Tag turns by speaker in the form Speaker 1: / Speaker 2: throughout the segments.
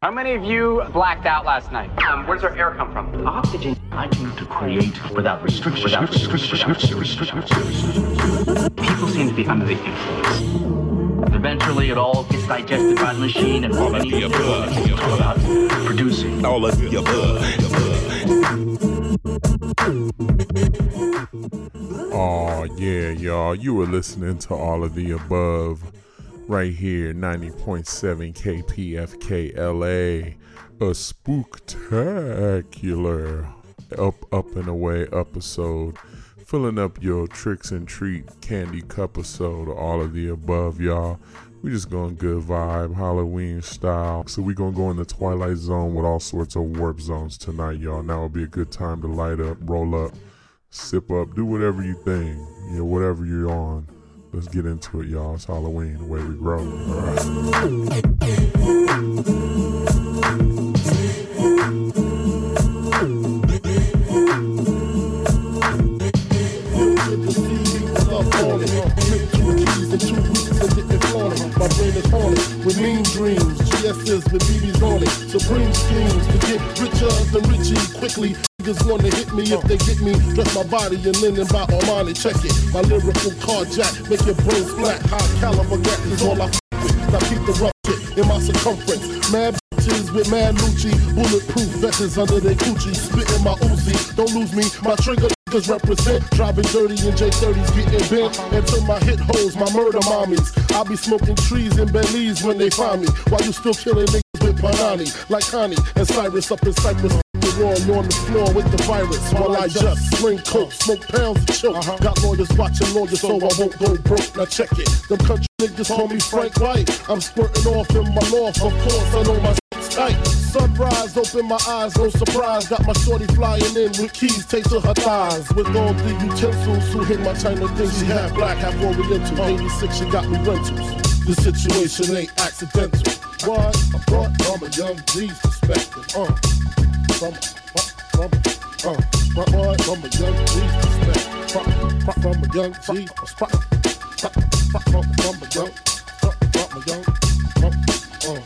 Speaker 1: How many of you blacked out last night? Um, where's our air come from?
Speaker 2: Oxygen. I came to create without restriction. Without restriction.
Speaker 3: People seem to be under the influence.
Speaker 2: Eventually, it all gets digested by the machine, and all of the above. Talk about producing.
Speaker 4: All of the above.
Speaker 5: Oh yeah, y'all. You were listening to all of the above right here, 90.7 KPFK LA. A spooktacular up, up and away episode. Filling up your tricks and treat candy cup episode, all of the above, y'all. We just going good vibe, Halloween style. So we gonna go in the Twilight Zone with all sorts of warp zones tonight, y'all. Now would be a good time to light up, roll up, sip up, do whatever you think, you know, whatever you're on. Let's get into it, y'all. It's Halloween, the way we grow.
Speaker 6: With mean dreams, GS's with BBs on it. Supreme schemes to get richer than Richie quickly niggas wanna hit me if they get me. Dress my body in linen by Armani, check it. My lyrical carjack, make your brain flat. High caliber gat is all I f with. Now keep the rough shit in my circumference. Mad bitches with mad Lucci, bulletproof vests under their coochie. Spitting my Uzi, don't lose me. My trigger niggas represent. Driving dirty in J30s getting bent. Until my hit holes, my murder mommies. I'll be smoking trees in Belize when they find me. While you still killing niggas with Panani. Like Connie and Cyrus up in Cyprus on the floor with the virus while I just sling coke, smoke pounds of choke. Uh-huh. Got lawyers watching lawyers so I won't go broke. Now check it. Them country niggas call me Frank White. I'm squirting off in my loft, of course I know my tight. Sunrise, open my eyes, no surprise. Got my shorty flying in with keys taped to her thighs. With all the utensils who hit my China thing. She half black, half oriental. 86, she got me rentals. The situation ain't accidental. What? I brought from a young G's perspective. Uh from from uh my boy from a young G from from a young G from from from a young from a young from uh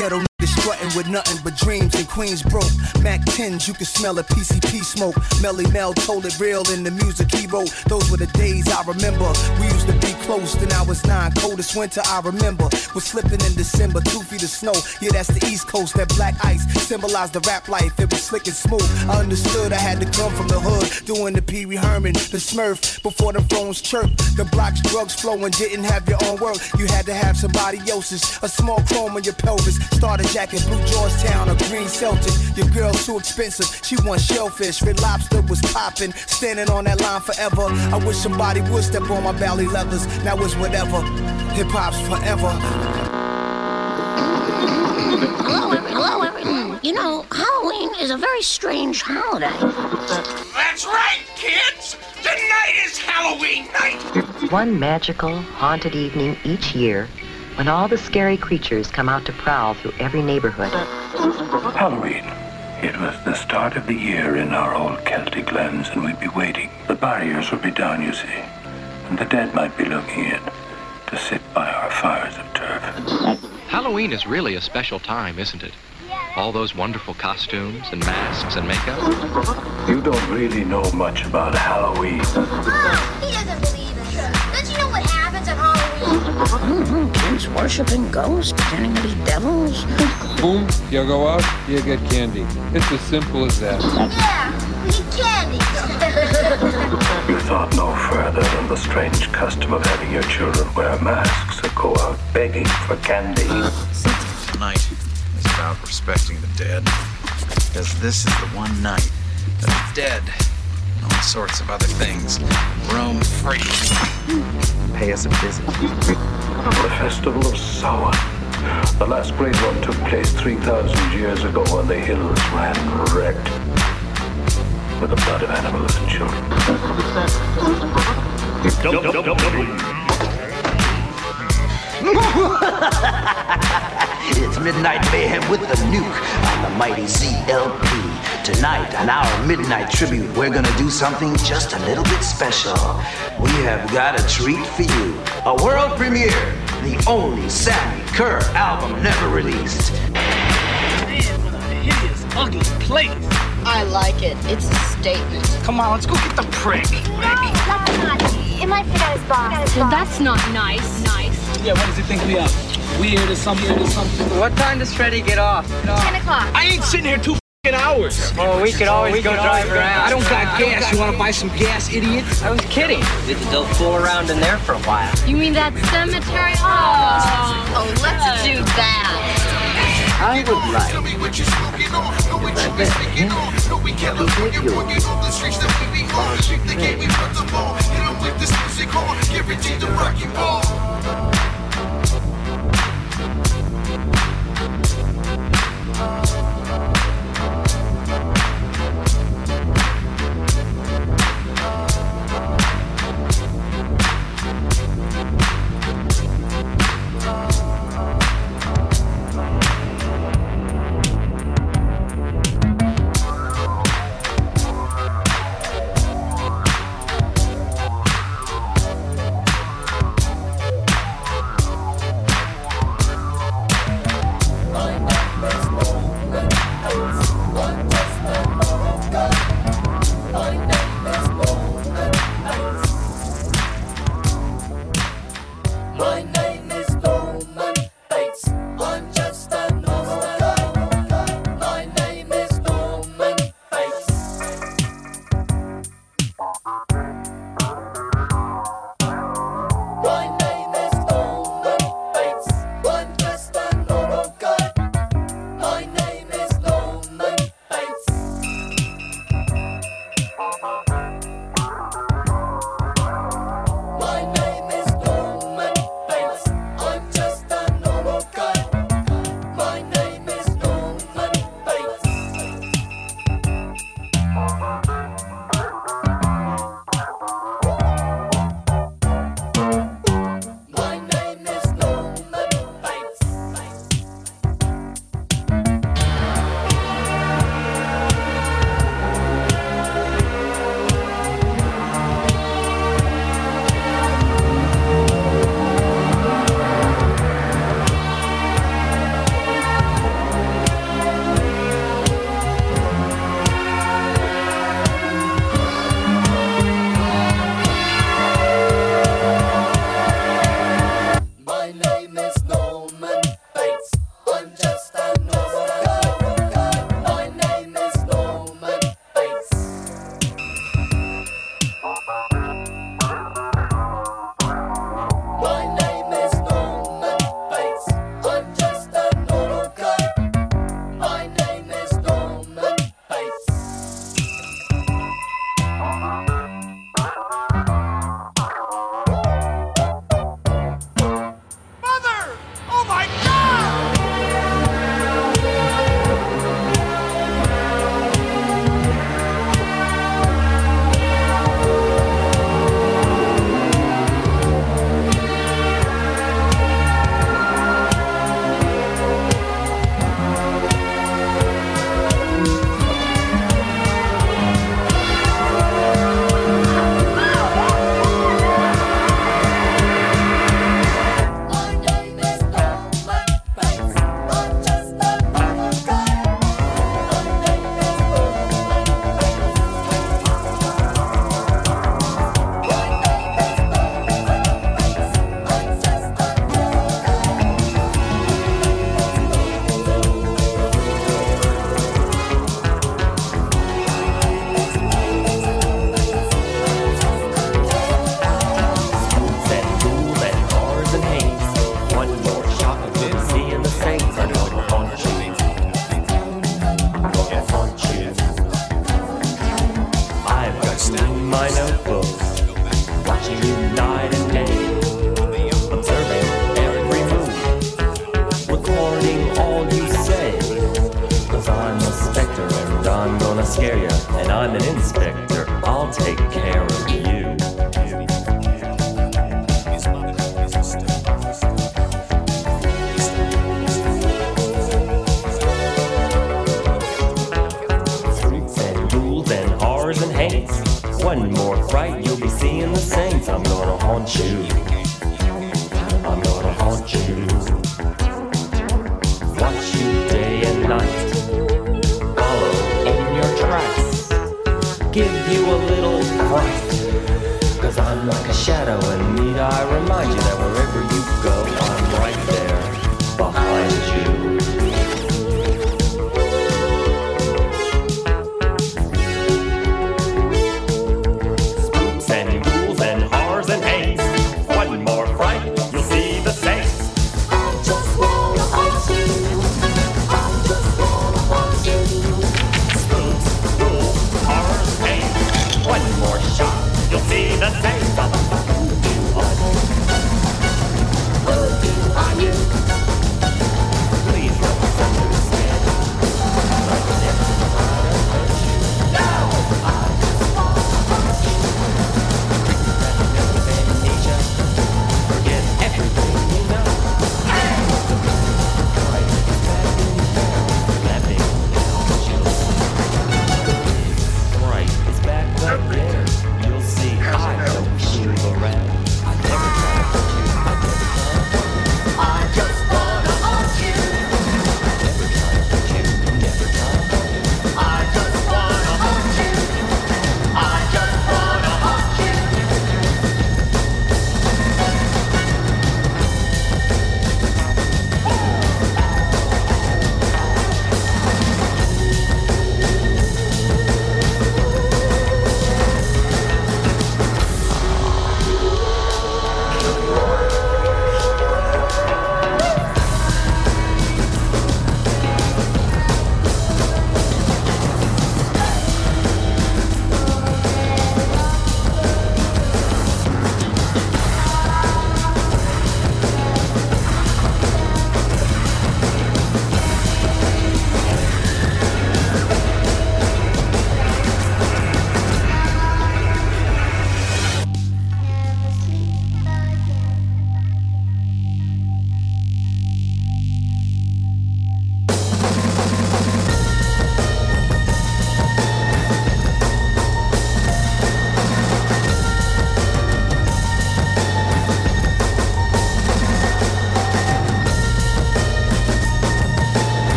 Speaker 6: uh
Speaker 7: Ghetto Strutting with nothing but dreams and Queens broke. Mac 10s, you can smell a PCP smoke. Melle Mel told it real in the music he wrote. Those were the days I remember. We used to be close, then I was nine. Coldest winter I remember was slipping in December. Two feet of snow. Yeah, that's the East Coast. That black ice symbolized the rap life. It was slick and smooth. I understood I had to come from the hood, doing the Pee Wee Herman, the Smurf. Before the phones chirp, the blocks drugs flowing. Didn't have your own work. You had to have somebody else's. A small chrome on your pelvis. Started jacket, blue Georgetown, or green Celtic. Your girl's too expensive, she wants shellfish. Red lobster was popping, standing on that line forever. I wish somebody would step on my belly leathers. Now it's whatever. Hip hop's forever.
Speaker 8: Hello, hello, everyone. You know, Halloween is a very strange holiday.
Speaker 9: That's right, kids. Tonight is Halloween night.
Speaker 10: One magical, haunted evening each year when all the scary creatures come out to prowl through every neighborhood.
Speaker 11: Halloween. It was the start of the year in our old Celtic lands, and we'd be waiting. The barriers would be down, you see, and the dead might be looking in to sit by our fires of turf.
Speaker 12: Halloween is really a special time, isn't it? All those wonderful costumes and masks and makeup.
Speaker 11: You don't really know much about Halloween.
Speaker 8: Oh, he
Speaker 13: Mm-hmm. Kids worshiping ghosts, pretending to be devils.
Speaker 14: Boom, you go out, you get candy. It's as simple as that.
Speaker 8: Yeah, we get candy.
Speaker 11: you thought no further than the strange custom of having your children wear masks or go out begging for candy.
Speaker 15: Tonight is about respecting the dead. Because this is the one night that the dead and all sorts of other things roam free.
Speaker 16: Pay us a visit.
Speaker 11: The Festival of Samhain. The last great one took place 3,000 years ago when the hills ran red with the blood of animals and children.
Speaker 17: it's Midnight Mayhem with the nuke on the mighty ZLP. Tonight, on our Midnight Tribute, we're gonna do something just a little bit special. We have got a treat for you. A world premiere the only Sammi Curr album never released.
Speaker 9: Man, what a hideous, ugly place.
Speaker 18: I like it. It's a statement.
Speaker 9: Come on, let's go get the prick.
Speaker 19: No, that's not. It might fit out his box.
Speaker 20: Well, that's not nice. Nice.
Speaker 9: Yeah, what does he think we are? Weird or something or something?
Speaker 21: What time does Freddy get off?
Speaker 19: Ten o'clock.
Speaker 9: I ain't sitting here too f***ing hours.
Speaker 21: Oh, we could always we go drive around.
Speaker 9: I don't got gas. You want to buy some gas, idiot?
Speaker 21: I was kidding. We could still fool around in there for a while.
Speaker 20: You mean that cemetery? Oh,
Speaker 18: Oh, let's do that.
Speaker 3: I would like if I bet him to take your
Speaker 22: My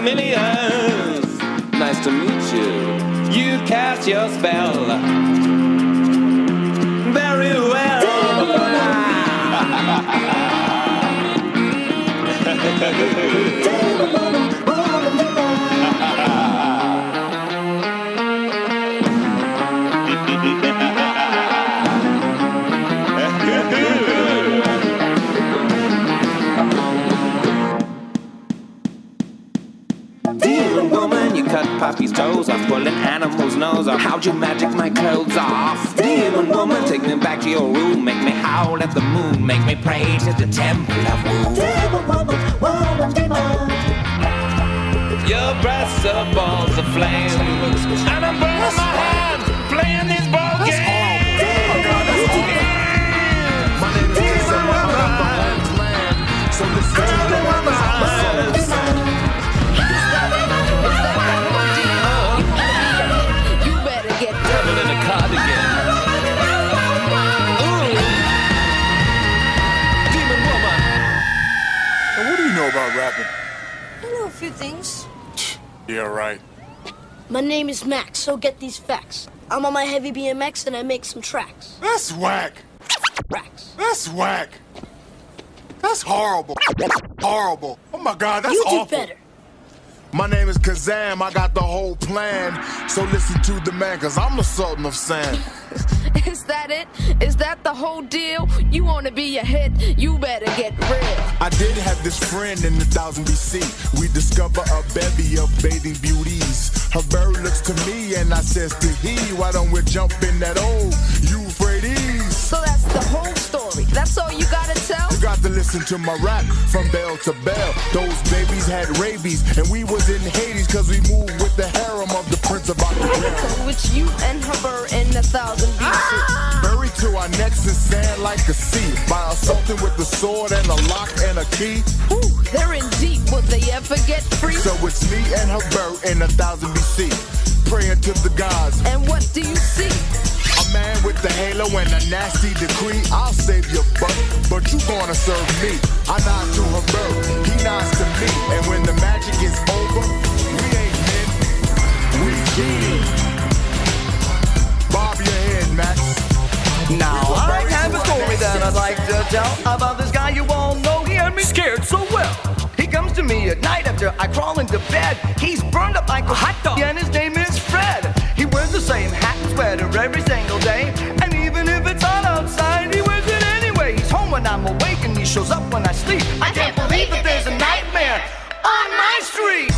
Speaker 19: million. things?
Speaker 23: Yeah, right.
Speaker 19: My name is Max, so get these facts. I'm on my heavy BMX and I make some tracks.
Speaker 23: That's whack.
Speaker 19: Racks.
Speaker 23: That's whack. That's horrible. That's horrible. Oh my god, that's awful.
Speaker 19: You do better.
Speaker 23: My name is Kazaam, I got the whole plan. So listen to the man, cause I'm the Sultan of Sand.
Speaker 18: Is that it? Is that the whole deal? You wanna be a hit? You better get real.
Speaker 23: I did have this friend in the thousand BC. We discover a bevy of bathing beauties. Her bird looks to me and I says to he, why don't we jump in that old Euphrates?
Speaker 18: So that's the whole story. That's all you gotta tell?
Speaker 23: You got to listen to my rap from bell to bell. Those babies had rabies and we was in Hades cause we moved with the harem of the prince of Aquitaine.
Speaker 18: Which you and her in a thousand BC. Ah!
Speaker 23: Buried to our necks in sand like a sea. By assaulting with a sword and a lock and a key.
Speaker 18: Ooh, they're in deep. Will they ever get free?
Speaker 23: So it's me and her in a thousand BC. Praying to the gods.
Speaker 18: And what do you see?
Speaker 23: Man with the halo and a nasty decree. I'll save your butt, but you gonna serve me. I nod to her bird, he nods to me. And when the magic is over, we ain't men, we king. Bob your head, Max.
Speaker 24: Now I have a story that I'd like to tell about this guy you all know. He had me scared so well. He comes to me at night after I crawl into bed. He's burned up like a hot dog, and his name is Fred. He wears the same hat and sweater every day, he shows up when I sleep. I can't believe that there's a nightmare on my street.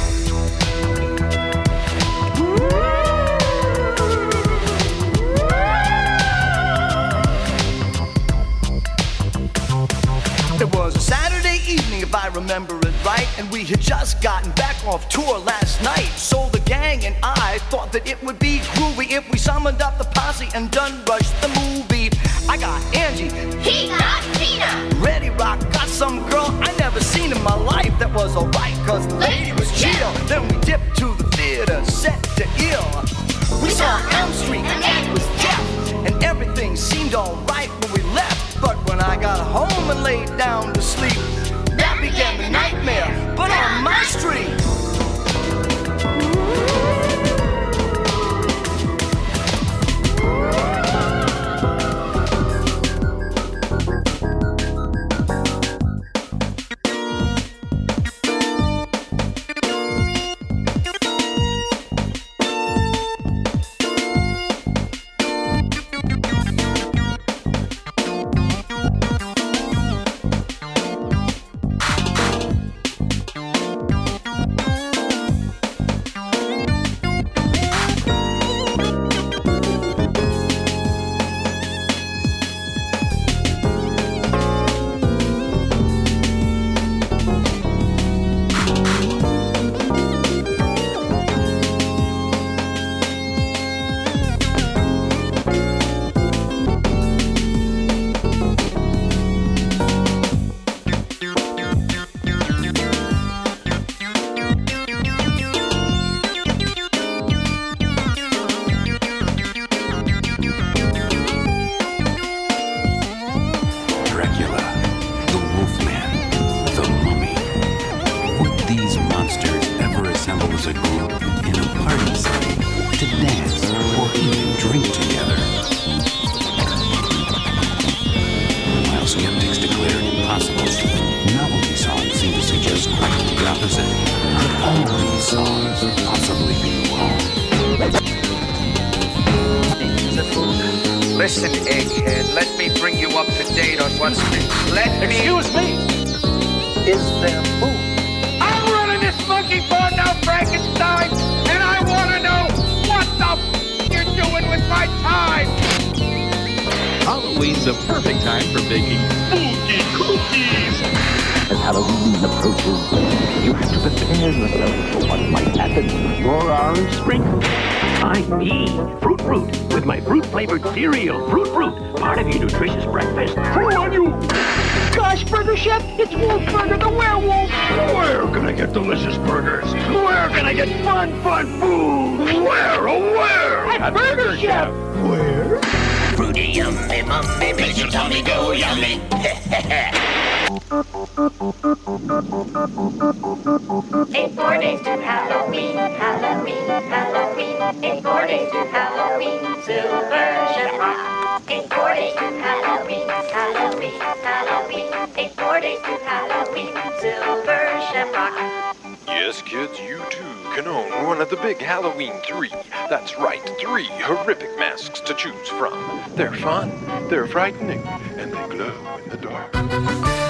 Speaker 24: It was a Saturday evening, if I remember it right, and we had just gotten back off tour last night. So the gang and I thought that it would be groovy if we summoned up the posse and done rushed the movie. I got Angie,
Speaker 8: He got Tina.
Speaker 24: Ready Rock, got some girl I never seen in my life that was alright, cause the lady was chill. Then we dipped to the theater, set to ill. We saw Elm Street, and Ed was deaf, and everything seemed alright when we left. But when I got home and laid down to sleep, that began the nightmare, but on my street.
Speaker 4: big Halloween three. That's right, three horrific masks to choose from. They're fun, they're frightening, and they glow in the dark.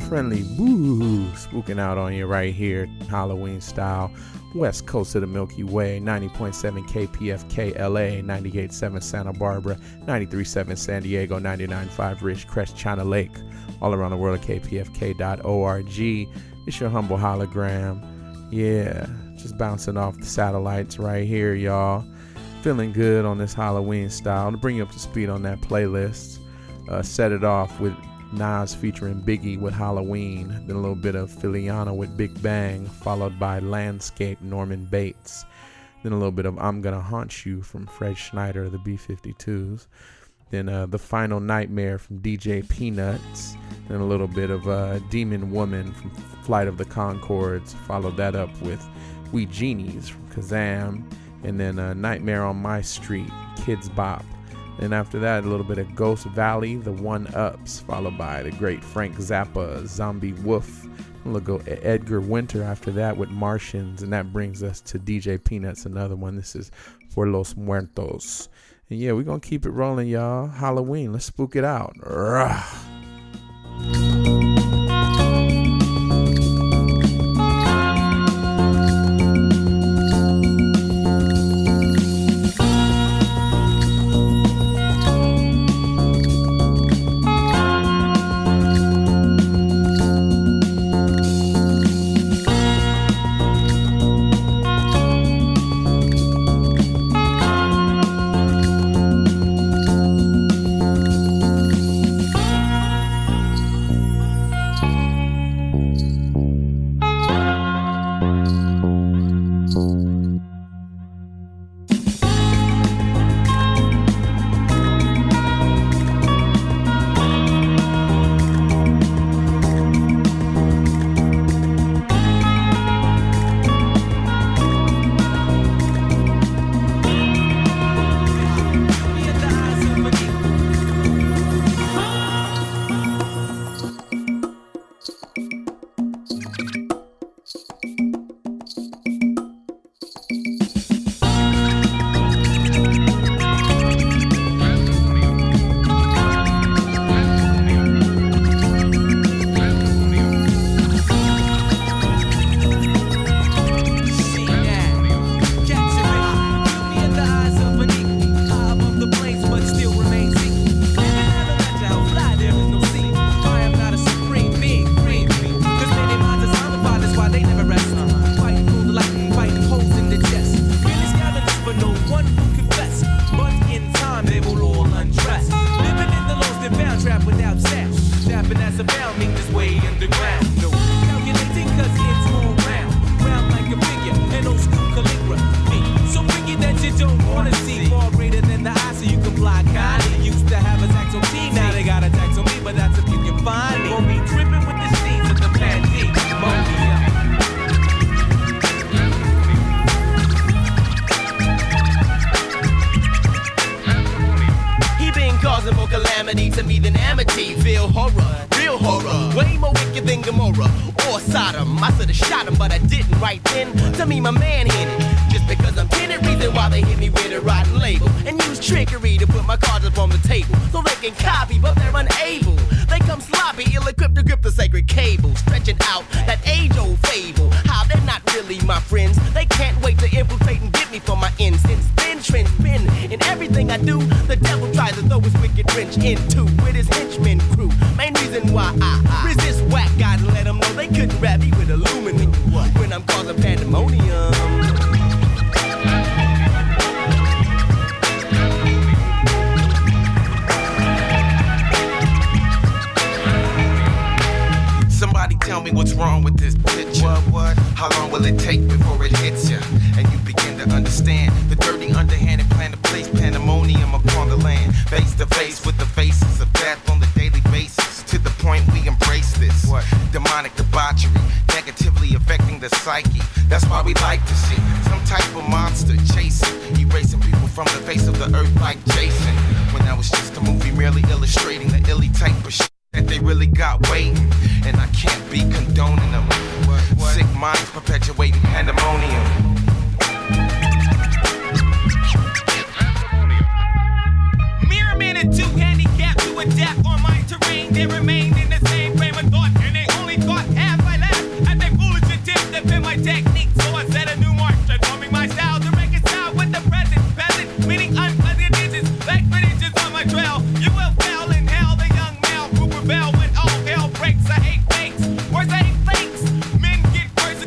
Speaker 5: Friendly boo spooking out on you right here, Halloween style. West coast of the Milky Way, 90.7 KPFK LA, 98.7 Santa Barbara, 93.7 San Diego, 99.5 Ridgecrest, China Lake, all around the world at kpfk.org. It's your humble hologram. Yeah, just bouncing off the satellites right here, y'all. Feeling good on this Halloween style. To bring you up to speed on that playlist, uh, set it off with Nas featuring Biggie with Halloween, then a little bit of Filiana with Big Bang, followed by Landscape Norman Bates, then a little bit of I'm Gonna Haunt You from Fred Schneider of the B 52s, then uh, The Final Nightmare from DJ Peanuts, then a little bit of uh, Demon Woman from Flight of the Conchords, followed that up with We Genies from Kazaam, and then uh, Nightmare on My Street, Kidz Bop. And after that, a little bit of Ghost Valley, the One Ups, followed by the great Frank Zappa, Zombie Wolf. We'll go Edgar Winter after that with Martians, and that brings us to DJ Peanuts, another one. This is For Los Muertos. And yeah, we're gonna keep it rolling, y'all. Halloween, let's spook it out.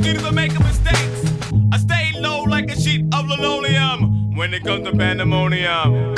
Speaker 25: Continue make mistakes. I stay low like a sheet of linoleum when it comes to pandemonium.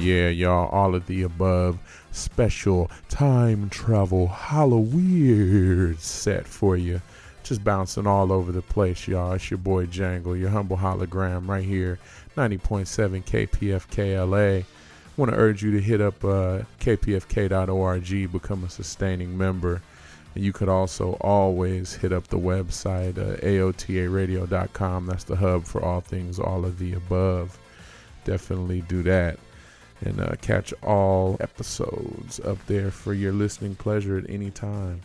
Speaker 5: Yeah, y'all. All of the above special time travel Halloween set for you. Just bouncing all over the place, y'all. It's your boy Jangle, your humble hologram right here, 90.7 KPFK LA. I want to urge you to hit up uh, kpfk.org, become a sustaining member. And you could also always hit up the website, uh, aotaradio.com. That's the hub for all things, all of the above. Definitely do that. And uh, catch all episodes up there for your listening pleasure at any time.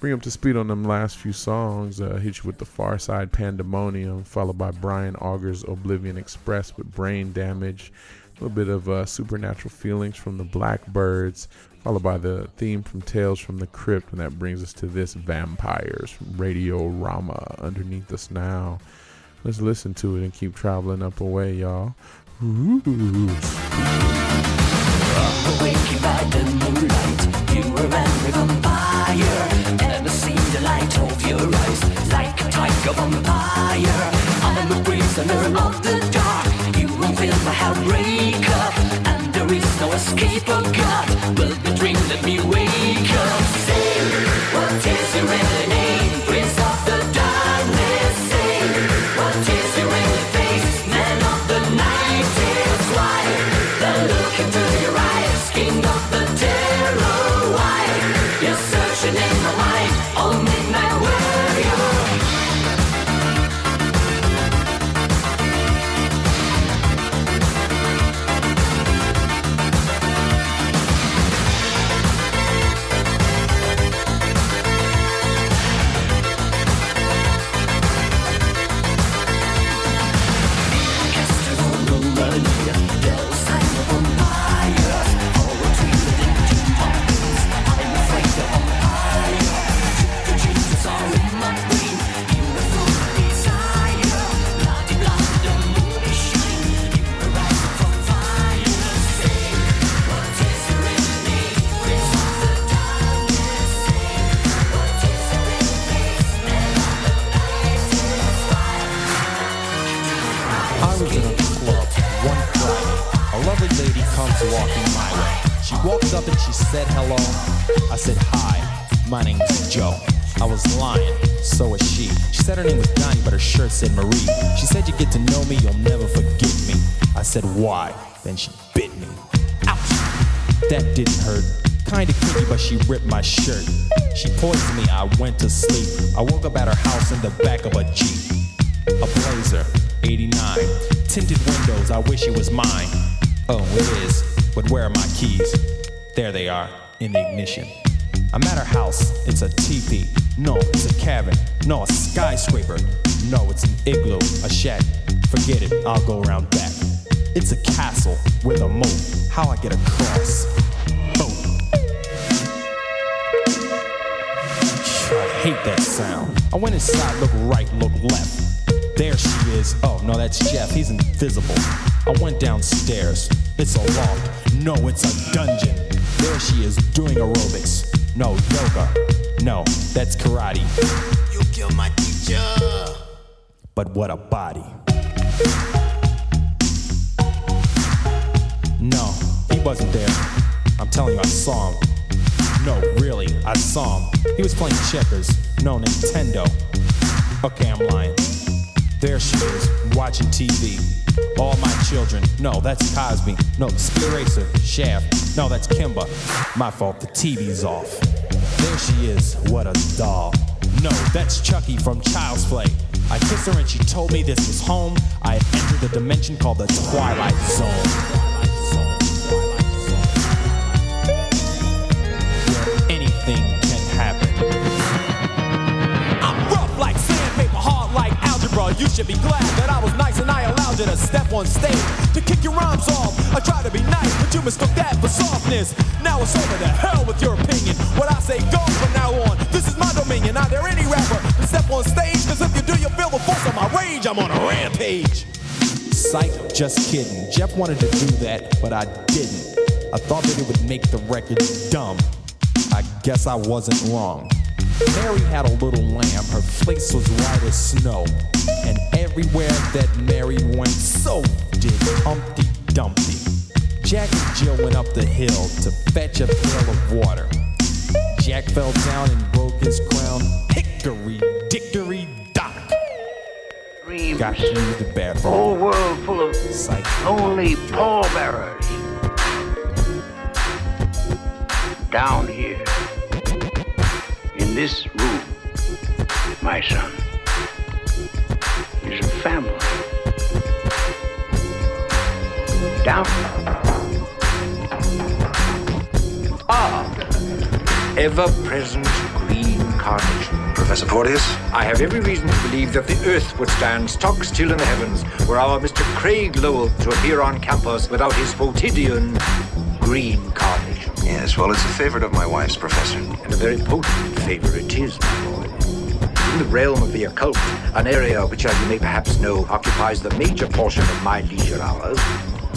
Speaker 5: Bring up to speed on them last few songs. Uh, hit you with the Pharcyde Pandemonium, followed by Brian Auger's Oblivion Express with Brain Damage. A little bit of uh, supernatural feelings from the Blackbirds, followed by the theme from Tales from the Crypt, and that brings us to this Vampires from Radiorama underneath us now. Let's listen to it and keep traveling up away, y'all.
Speaker 26: Of of escape. Oh God, will the dream let me wake up? Say, what is your real
Speaker 16: comes walking my way. She walked up and she said hello. I said hi, my name's Joe. I was lying, so was she. She said her name was Donnie, but her shirt said Marie. She said you get to know me, you'll never forget me. I said why? Then she bit me. Ouch! That didn't hurt. Kinda kinky, but she ripped my shirt. She poisoned me, I went to sleep. I woke up at her house in the back of a Jeep. A Blazer, 89. Tinted windows, I wish it was mine. Oh, it is. But where are my keys? There they are, in the ignition. I'm at her house, it's a teepee. No, it's a cabin. No, a skyscraper. No, it's an igloo, a shed. Forget it, I'll go around back. It's a castle with a moat. How I get across? Boom. I hate that sound. I went inside, look right, look left. There she is. Oh, no, that's Jeff. He's invisible. I went downstairs. It's a loft. No, it's a dungeon. There she is doing aerobics. No, yoga. No, that's karate.
Speaker 27: You killed my teacher.
Speaker 16: But what a body. No, he wasn't there. I'm telling you, I saw him. No, really, I saw him. He was playing checkers. No, Nintendo. Okay, I'm lying. There she is, watching TV. All my children. No, that's Cosby. No, Speed Racer, Shaft. No, that's Kimba. My fault, the TV's off. There she is, what a doll. No, that's Chucky from Child's Play. I kissed her and she told me this was home. I entered the dimension called the Twilight Zone. You should be glad that I was nice and I allowed you to step on stage to kick your rhymes off. I try to be nice, but you mistook that for softness. Now it's over to hell with your opinion. What I say goes from now on. This is my dominion. Are there any rapper to step on stage? Cause if you do, you'll feel the force of my rage. I'm on a rampage. Psych, just kidding. Jeff wanted to do that, but I didn't. I thought that it would make the record dumb. I guess I wasn't wrong. Mary had a little lamb, her face was white as snow. And everywhere that Mary went, so did Humpty Dumpty. Jack and Jill went up the hill to fetch a pail of water. Jack fell down and broke his crown. Hickory dickory dock. Got to use the bathroom.
Speaker 28: Whole world full of sight lonely pallbearers. Down here, this room, with my son, is a family. Down.
Speaker 29: Ah, ever-present green carnation. Professor Porteous? I have every reason to believe that the Earth would stand stock still in the heavens were our Mr. Craig Lowell to appear on campus without his quotidian green carnation.
Speaker 30: Yes, well, it's a favorite of my wife's, Professor.
Speaker 29: And a very potent favor it is, my boy. In the realm of the occult, an area which, as you may perhaps know, occupies the major portion of my leisure hours,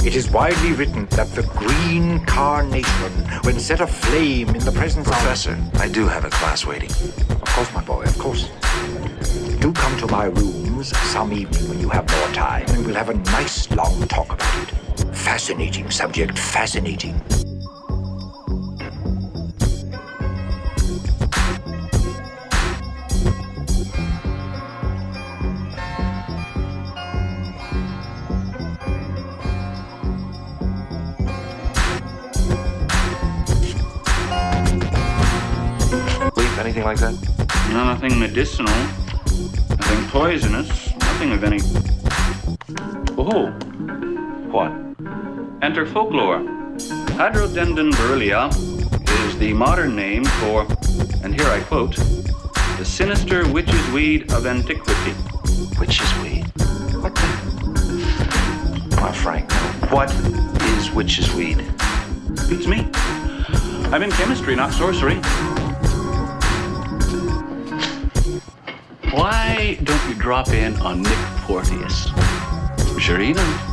Speaker 29: it is widely written that the green carnation, when set aflame in the presence
Speaker 30: Professor,
Speaker 29: of...
Speaker 30: Professor, I do have a class waiting.
Speaker 29: Of course, my boy, of course. Do come to my rooms some evening when you have more time, and we'll have a nice long talk about it. Fascinating subject, fascinating.
Speaker 30: Anything like that?
Speaker 31: No, nothing medicinal, nothing poisonous, nothing of any. Oh,
Speaker 30: What?
Speaker 31: enter folklore. Hydrodendron beryllia is the modern name for, and here I quote, the sinister witch's weed of antiquity.
Speaker 30: Witch's weed? What the? On, Frank. What is witch's weed?
Speaker 31: Beats me. I'm in chemistry, not sorcery.
Speaker 32: Don't you drop in on Nick Porteous? Sure he knows.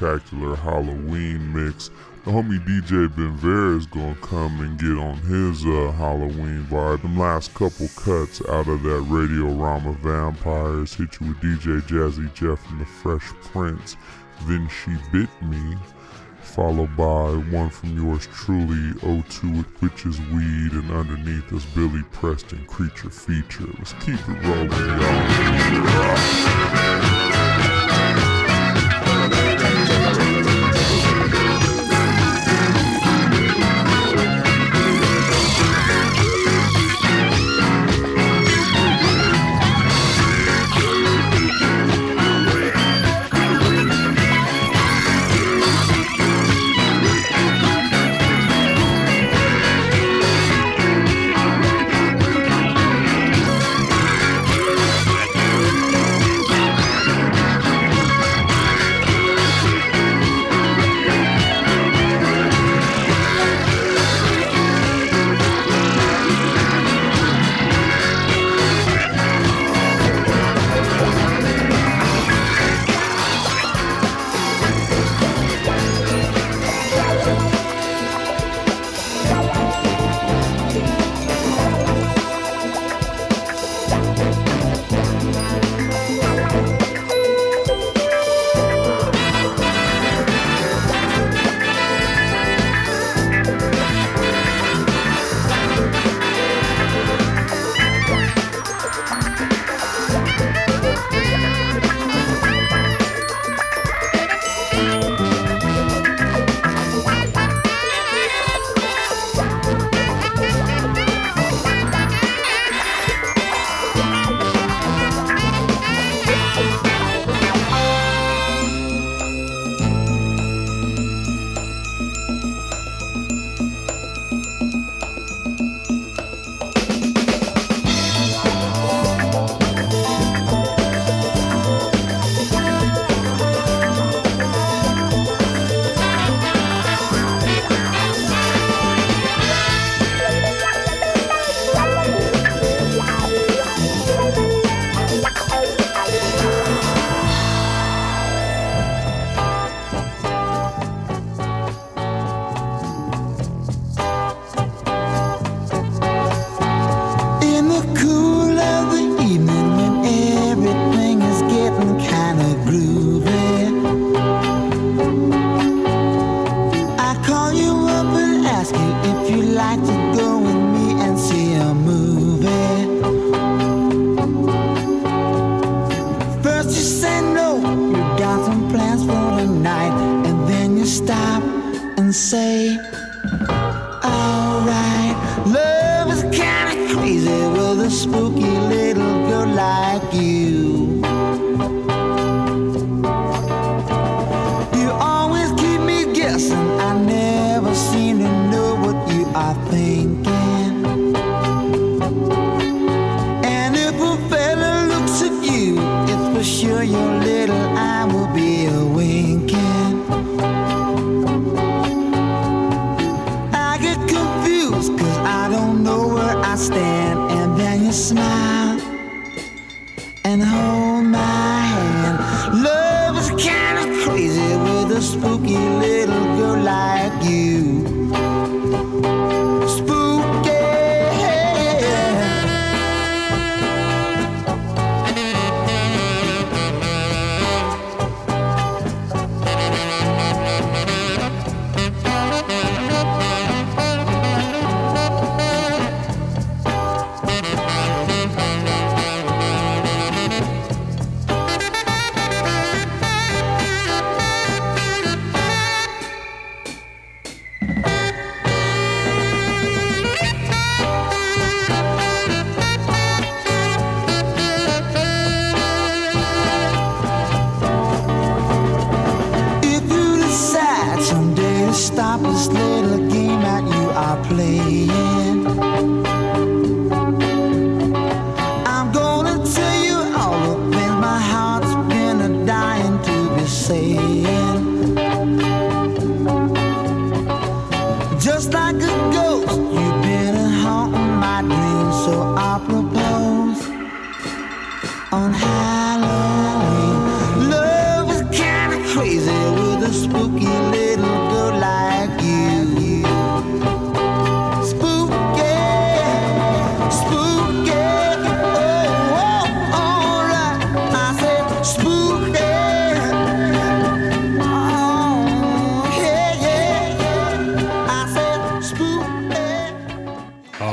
Speaker 33: Spooktacular Halloween mix. The homie DJ Ben Vera is gonna come and get on his uh, Halloween vibe. Them last couple cuts out of that Radiorama Vampires hit you with DJ Jazzy Jeff and the Fresh Prince. Then she bit me followed by one from yours truly, O2 with Witch's Weed, and underneath is Billy Preston Creature Feature. Let's keep it rolling, y'all.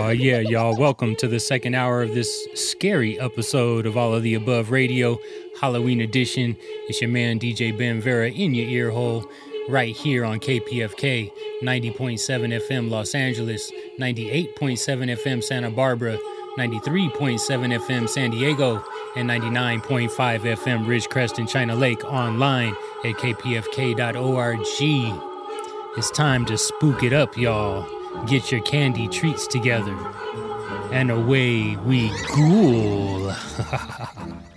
Speaker 34: Oh, yeah,
Speaker 35: y'all. Welcome to the second hour of this scary episode of All of the Above Radio, Halloween edition. It's your man, DJ Ben Vera, in your ear hole, right here on KPFK 90.7 FM Los Angeles, 98.7 FM Santa Barbara, 93.7 FM San Diego, and 99.5 FM Ridgecrest and China Lake online at kpfk.org. It's time to spook it up, y'all. Get your candy treats together. And away we ghoul.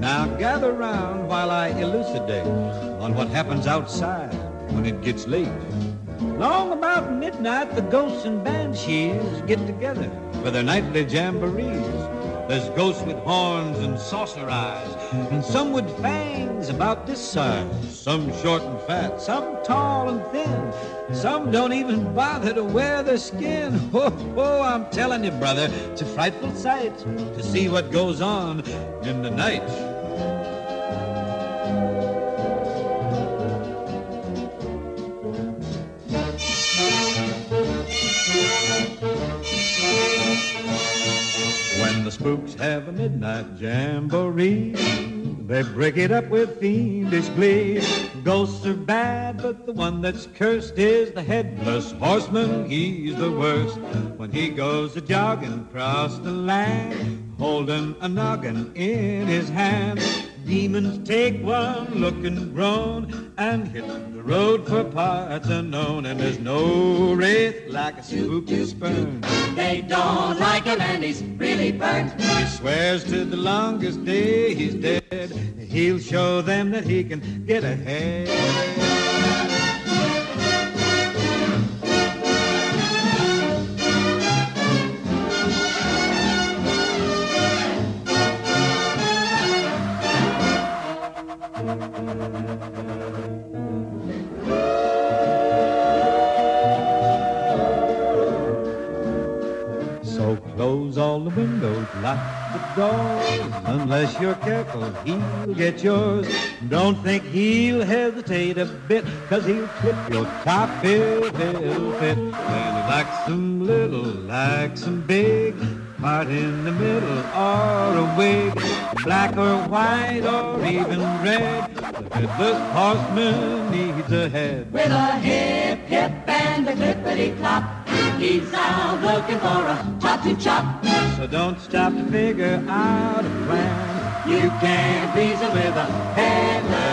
Speaker 36: Now gather round while I elucidate on what happens outside when it gets late. Long about midnight, the ghosts and banshees get together for their nightly jamborees. There's ghosts with horns and saucer eyes, and some with fangs about this size. Some short and fat, some tall and thin. Some don't even bother to wear their skin. Oh, oh, I'm telling you, brother, it's a frightful sight to see what goes on in the night. The spooks have a midnight jamboree, they break it up with fiendish glee. Ghosts are bad, but the one that's cursed is the headless horseman. He's the worst when he goes a jogging across the land, holding a noggin in his hand. Demons take one look and groan and hit the road for parts unknown. And there's no wraith like a spooky spurn.
Speaker 26: They don't like him and he's really burnt.
Speaker 36: He swears to the longest day he's dead. He'll show them that he can get ahead. All the windows, lock the doors. Unless you're careful, he'll get yours. Don't think he'll hesitate a bit, cause he'll clip your top if it'll fit. And he likes them little, likes them big. Part in the middle or a wig, black or white or even red. The headless horseman needs a head.
Speaker 26: With a hip, hip, and a clippity clop. He's out looking for a chop to chop.
Speaker 36: So don't stop to figure out a plan.
Speaker 26: You can't reason with a headless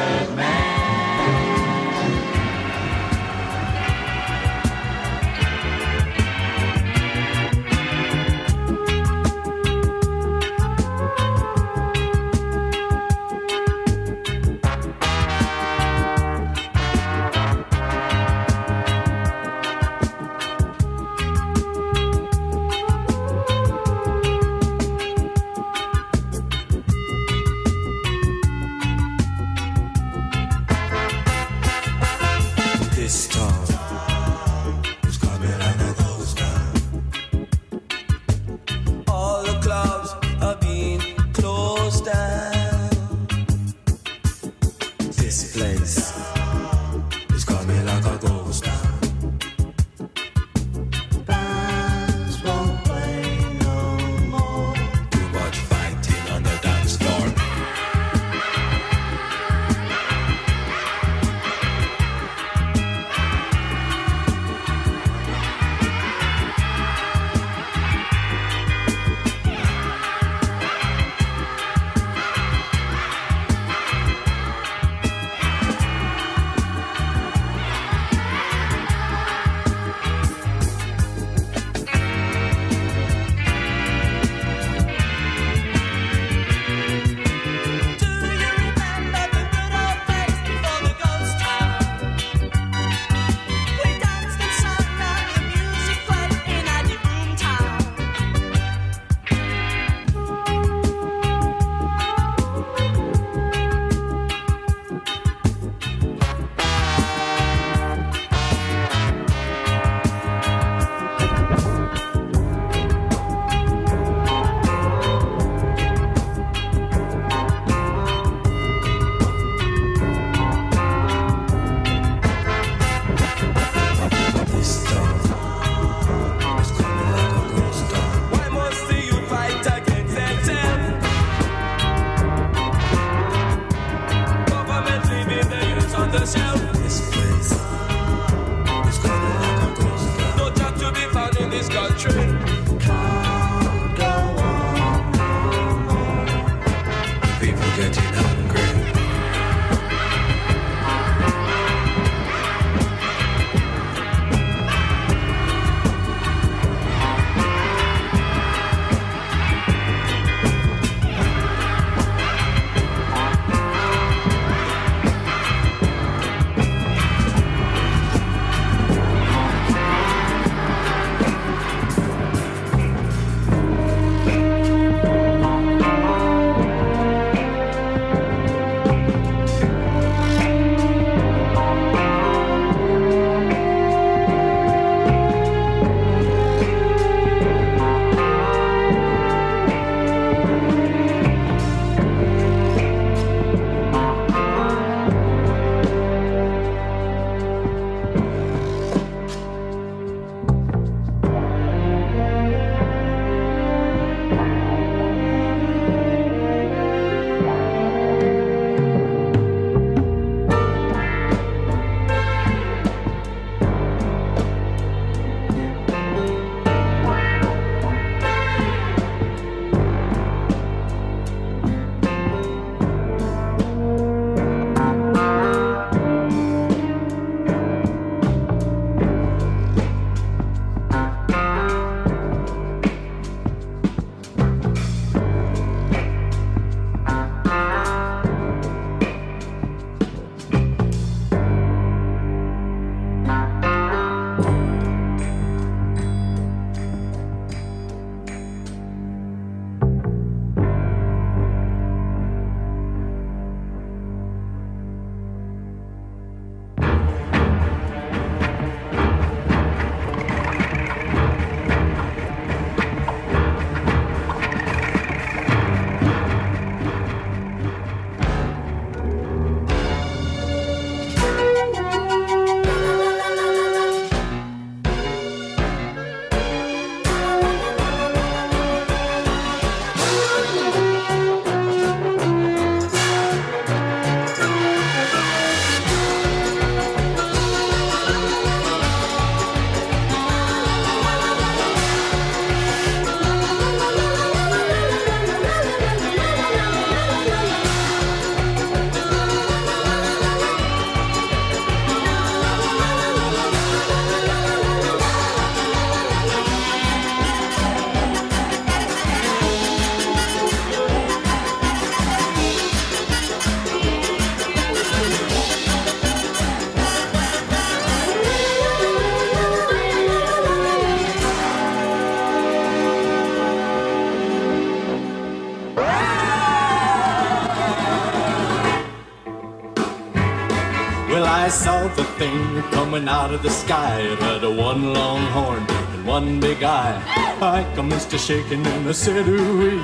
Speaker 37: the thing coming out of the sky. It had a one long horn and one big eye. I commenced to shaking and I said, ooh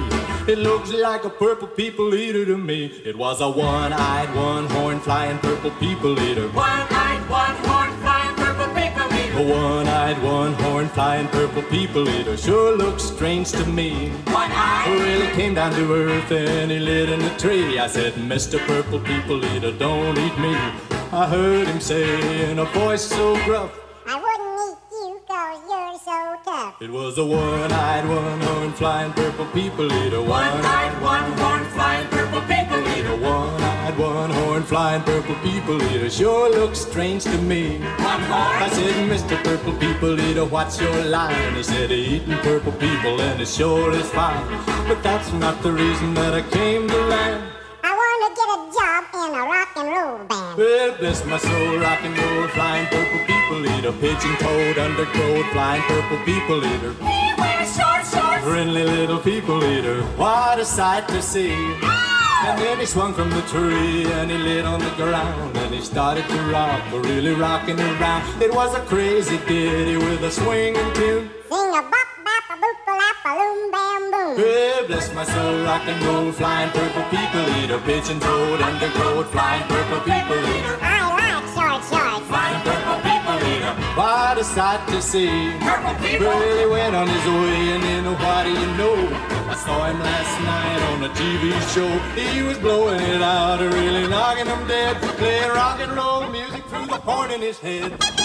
Speaker 37: It looks like a purple people eater to me. It was a one-eyed, one-horn flying purple people eater.
Speaker 26: One-eyed, one-horn flying purple people eater.
Speaker 37: A one-eyed, one-horn flying purple people eater sure looks strange to me.
Speaker 26: One-eyed.
Speaker 37: Really came down to earth and he lit in a tree. I said, Mr. Purple People Eater, don't eat me. I heard him say in a voice so gruff.
Speaker 38: I wouldn't eat you cause you're so tough.
Speaker 37: It was a one-eyed, one-horn flying purple people eater.
Speaker 26: One-eyed, one-horn flying purple people eater.
Speaker 37: One-eyed, one-horn flying purple people eater sure looks strange to me. I said, Mr. Purple People Eater, what's your line? He said, eating purple people and it sure is fine. But that's not the reason that I came to land.
Speaker 38: In a rock and roll band.
Speaker 37: Well, bless my soul, rock and roll, flying purple people eater, pigeon toed, undercoat, flying purple people eater.
Speaker 26: He wears short shorts.
Speaker 37: Friendly little people eater, what a sight to see. And then he swung from the tree and he lit on the ground and he started to rock, really rocking around. It was a crazy ditty with a swinging tune.
Speaker 38: Sing a bop bop a boop a lap a loom bam
Speaker 37: Well, bless my soul, rock and roll, flying purple people eater, pigeon toed, undercoat, flying purple people eater.
Speaker 38: I like short shorts.
Speaker 37: Flying purple people eater, what a sight to see.
Speaker 26: Purple people.
Speaker 37: Well, he went on his way, and then do you know? I saw him last night on a TV show. He was blowing it out, really knocking them dead, playing rock and roll music through the horn in his head.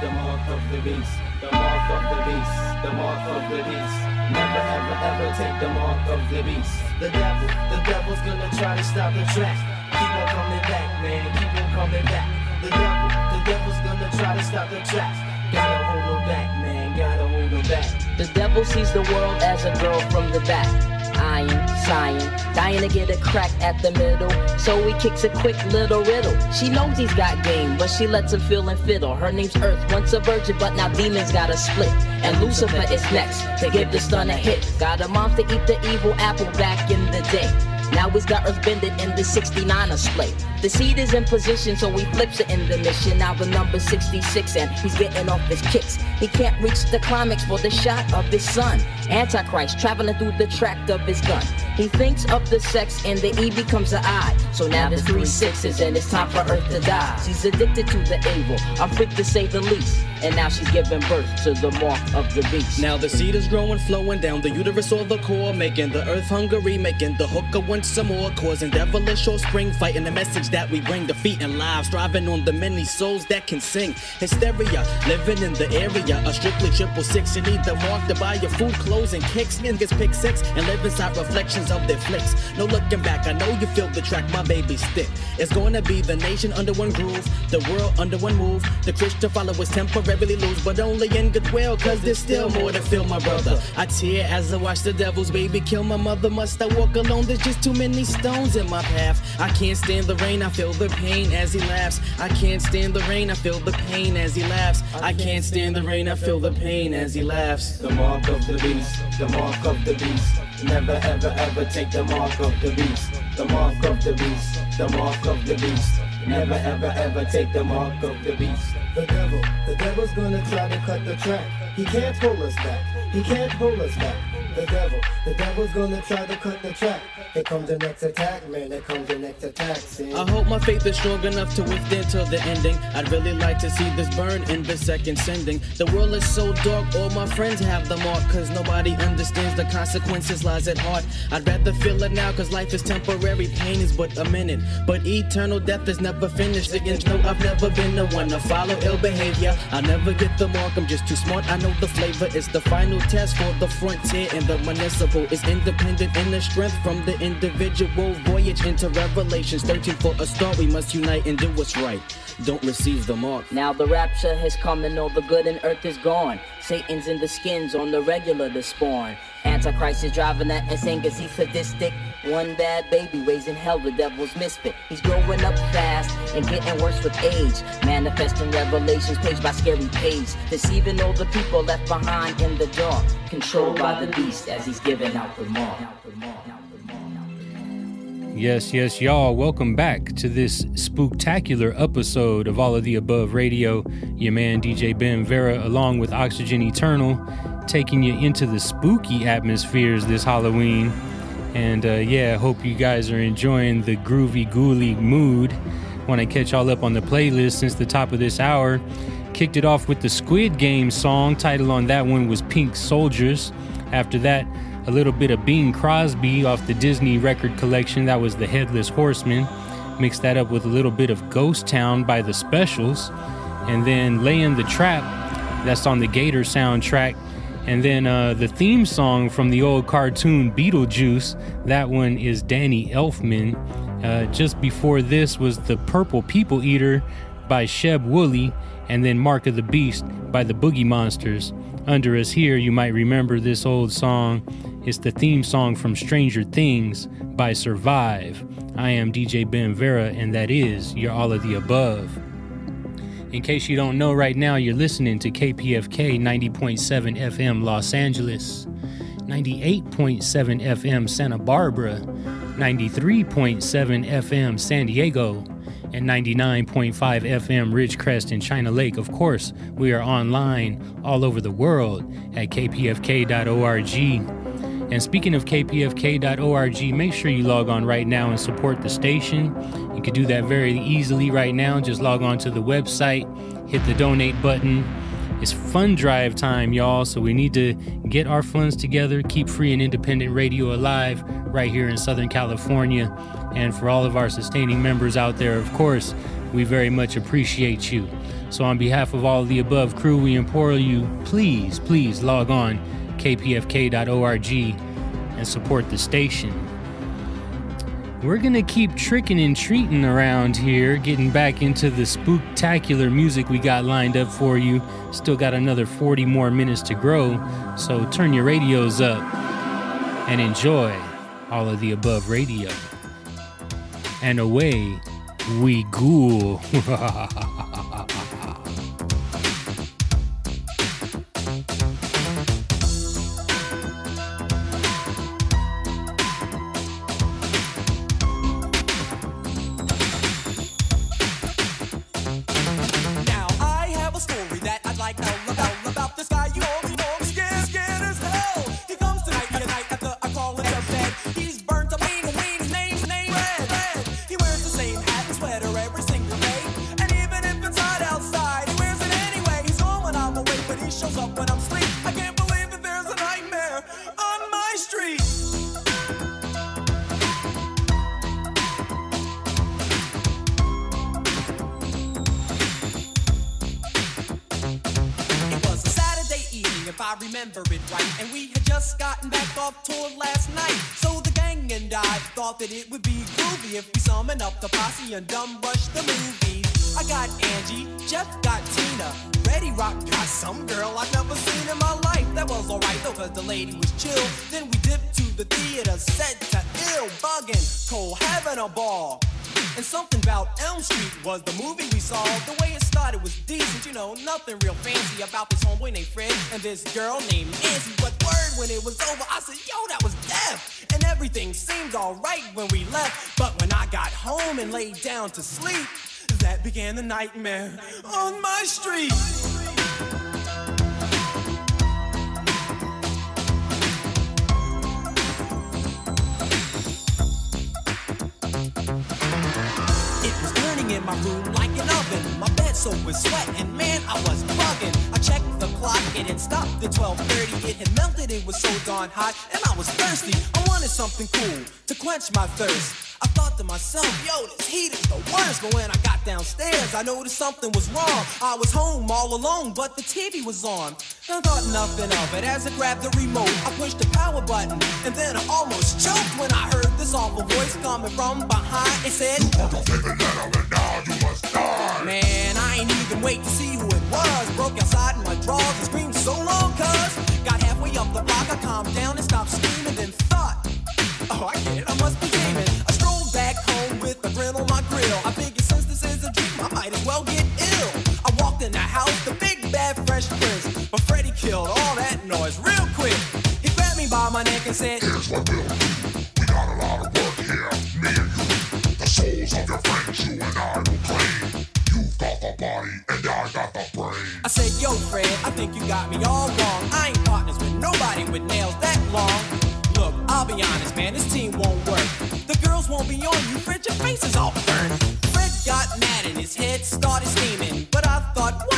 Speaker 39: The mark of the beast. The mark of the beast. The mark of the beast. Never ever ever take the mark of the beast. The devil, the devil's gonna try to stop the track. Keep on coming back, man. Keep on coming back. The devil, the devil's gonna try to stop the track. Gotta hold him back, man. Gotta hold him back.
Speaker 40: The devil sees the world as a girl from the back. Iron, sighing, dying to get a crack at the middle. So he kicks a quick little riddle. She knows he's got game, but she lets him feel and fiddle. Her name's Earth, once a virgin, but now demons got a split. And Lucifer is next to give the stun a hit. Got a mom to eat the evil apple back in the day. Now he's got Earth bended in the 69er split. The seed is in position, so he flips it in the mission. Now the number 66, and he's getting off his kicks. He can't reach the climax for the shot of his son. Antichrist traveling through the tract of his gun. He thinks of the sex, and the E becomes the I. So now there's three sixes, and it's time for Earth to die. She's addicted to the evil, a freak to say the least. And now she's giving birth to the mark of the beast.
Speaker 41: Now the seed is growing, flowing down the uterus or the core, making the earth hungry, making the hooker want some more, causing devilish or spring, fighting the message that we bring, defeating lives, striving on the many souls that can sing. Hysteria, living in the area, a strictly triple six. You need the mark to buy your food, clothes, and kicks. Niggas pick six and live inside reflections of their flicks. No looking back, I know you feel the track, my baby stick. It's gonna be the nation under one groove, the world under one move. The Christian followers temporarily lose, but only in goodwill, cause there's still more to feel, my brother. I tear as I watch the devil's baby kill my mother. Must I walk alone? There's just too many stones in my path. I can't stand the rain, I feel the pain as he laughs. I can't stand the rain, I feel the pain as he laughs. I can't stand the rain, I feel the pain as he laughs.
Speaker 39: The mark of the beast, the mark of the beast. Never ever ever take the mark of the beast. The mark of the beast, the mark of the beast. Never ever ever take the mark of the beast.
Speaker 42: The devil, the devil's gonna try to cut the track. He can't pull us back. He can't pull us back. The devil, the devil's gonna try to cut the track. Here comes the next attack, man. Here comes the next attack. See?
Speaker 41: I hope my faith is strong enough to withstand till the ending. I'd really like to see this burn in the second sending. The world is so dark, all my friends have the mark, cause nobody understands the consequences lies at heart. I'd rather feel it now, cause life is temporary, pain is but a minute. But eternal death is never finished. Again, no, I've never been the one to follow ill behavior. I'll never get the mark, I'm just too smart. I know the flavor is the final test for the frontier and the municipal is independent in the strength from the individual voyage into revelations 13 for a start we must unite and do what's right don't receive the mark
Speaker 40: Now the rapture has come and all the good in earth is gone. Satan's in the skins on the regular to spawn. Antichrist is driving that insane cause he's sadistic. One bad baby raising hell, the devil's misfit. He's growing up fast and getting worse with age. Manifesting revelations page by scary page. Deceiving all the people left behind in the dark. Controlled by the beast as he's giving out the mark.
Speaker 35: Yes, yes, y'all. Welcome back to this spooktacular episode of All of the Above Radio. Your man DJ Ben Vera, along with Oxygen Eternal, taking you into the spooky atmospheres this Halloween. And uh, yeah, hope you guys are enjoying the groovy, ghouly mood. Want to catch all up on the playlist since the top of this hour. Kicked it off with the Squid Game song. Title on that one was Pink Soldiers. After that, a little bit of Bing Crosby off the Disney record collection. That was The Headless Horseman. Mixed that up with a little bit of Ghost Town by The Specials. And then Laying the Trap, that's on the Gator soundtrack. And then uh, the theme song from the old cartoon Beetlejuice, that one is Danny Elfman. Uh, just before this was The Purple People Eater by Sheb Wooley, and then Mark of the Beast by the Boogie Monsters. Under us here, you might remember this old song. It's the theme song from Stranger Things by Survive. I am DJ Ben Vera, and that is You're All of the Above. In case you don't know right now, you're listening to KPFK 90.7 FM Los Angeles, 98.7 FM Santa Barbara, 93.7 FM San Diego, and 99.5 FM Ridgecrest and China Lake. Of course, we are online all over the world at kpfk.org. And speaking of kpfk.org, make sure you log on right now and support the station. You can do that very easily right now. Just log on to the website, hit the donate button. It's fund drive time, y'all, so we need to get our funds together, keep free and independent radio alive right here in Southern California. And for all of our sustaining members out there, of course, we very much appreciate you. So, on behalf of all of the above crew, we implore you please, please log on kpfk.org and support the station. We're gonna keep tricking and treating around here, getting back into the spooktacular music we got lined up for you. Still got another 40 more minutes to grow, so turn your radios up and enjoy all of the above radio. And away we ghoul.
Speaker 26: was on. I thought nothing of it as I grabbed the remote. I pushed the power button, and then I almost choked when I heard this awful voice coming from behind. It said, you must die Man, I ain't even wait to see who it was. Broke outside in my drawers and screamed so long, cuz. Got halfway up the block, I calmed down and stopped screaming, then killed all that noise real quick. He
Speaker 43: grabbed me by my neck and said,
Speaker 44: Here's what we'll do. We got a lot of work here, me and you. The souls of your friends you and I will claim. You've got the body and I got the brain.
Speaker 43: I said, yo, Fred, I think you got me all wrong. I ain't partners with nobody with nails that long. Look, I'll be honest, man, this team won't work. The girls won't be on you, Fred, your face is all burned. Fred got mad and his head started steaming, but I thought,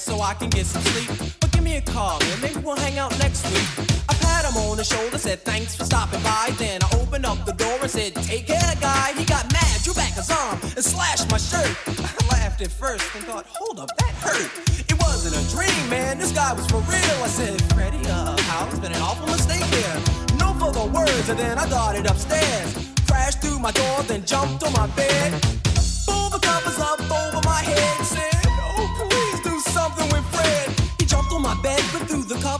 Speaker 43: so I can get some sleep. But give me a call, and maybe we'll hang out next week. I pat him on the shoulder, said, thanks for stopping by. Then I opened up the door and said, take care, guy. He got mad, drew back his arm, and slashed my shirt. I laughed at first and thought, hold up, that hurt. It wasn't a dream, man, this guy was for real. I said, Freddie, uh, it's been an awful mistake here. No further words, and then I darted upstairs. Crashed through my door, then jumped on my bed. Pulled the covers up over my head said,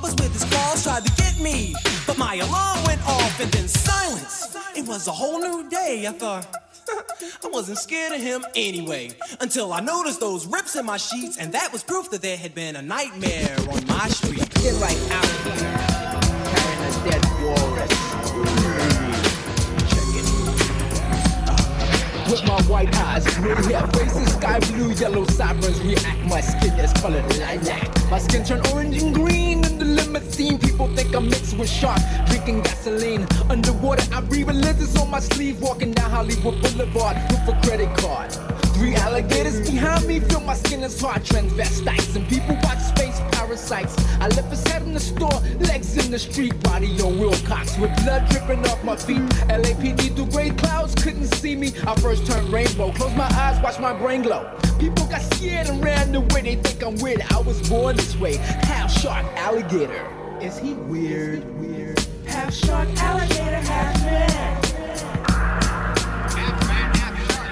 Speaker 43: covers with his claws, tried to get me. But my alarm went off, and then silence. It was a whole new day. I thought, I wasn't scared of him anyway. Until I noticed those rips in my sheets, and that was proof that there had been a nightmare on my street.
Speaker 45: Get right out here, carrying a dead walrus. With my white eyes, gray hair, faces, sky blue, yellow sirens react. My skin is colored lilac. My skin turned orange and green in the limousine. People think I'm mixed with shark, drinking gasoline. Underwater, I read religious on my sleeve, walking down Hollywood Boulevard with a credit card. Three alligators behind me, feel my skin is hard. Transvestites and people watch space parasites. I left his head in the store, legs in the street, body on Wilcox with blood dripping off my feet. LAPD through gray clouds couldn't see me. I first turned rainbow, Close my eyes, watch my brain glow. People got scared and ran away. They think I'm weird. I was born this way. Half shark, alligator. Is he weird? Weird. Half shark, alligator, half man.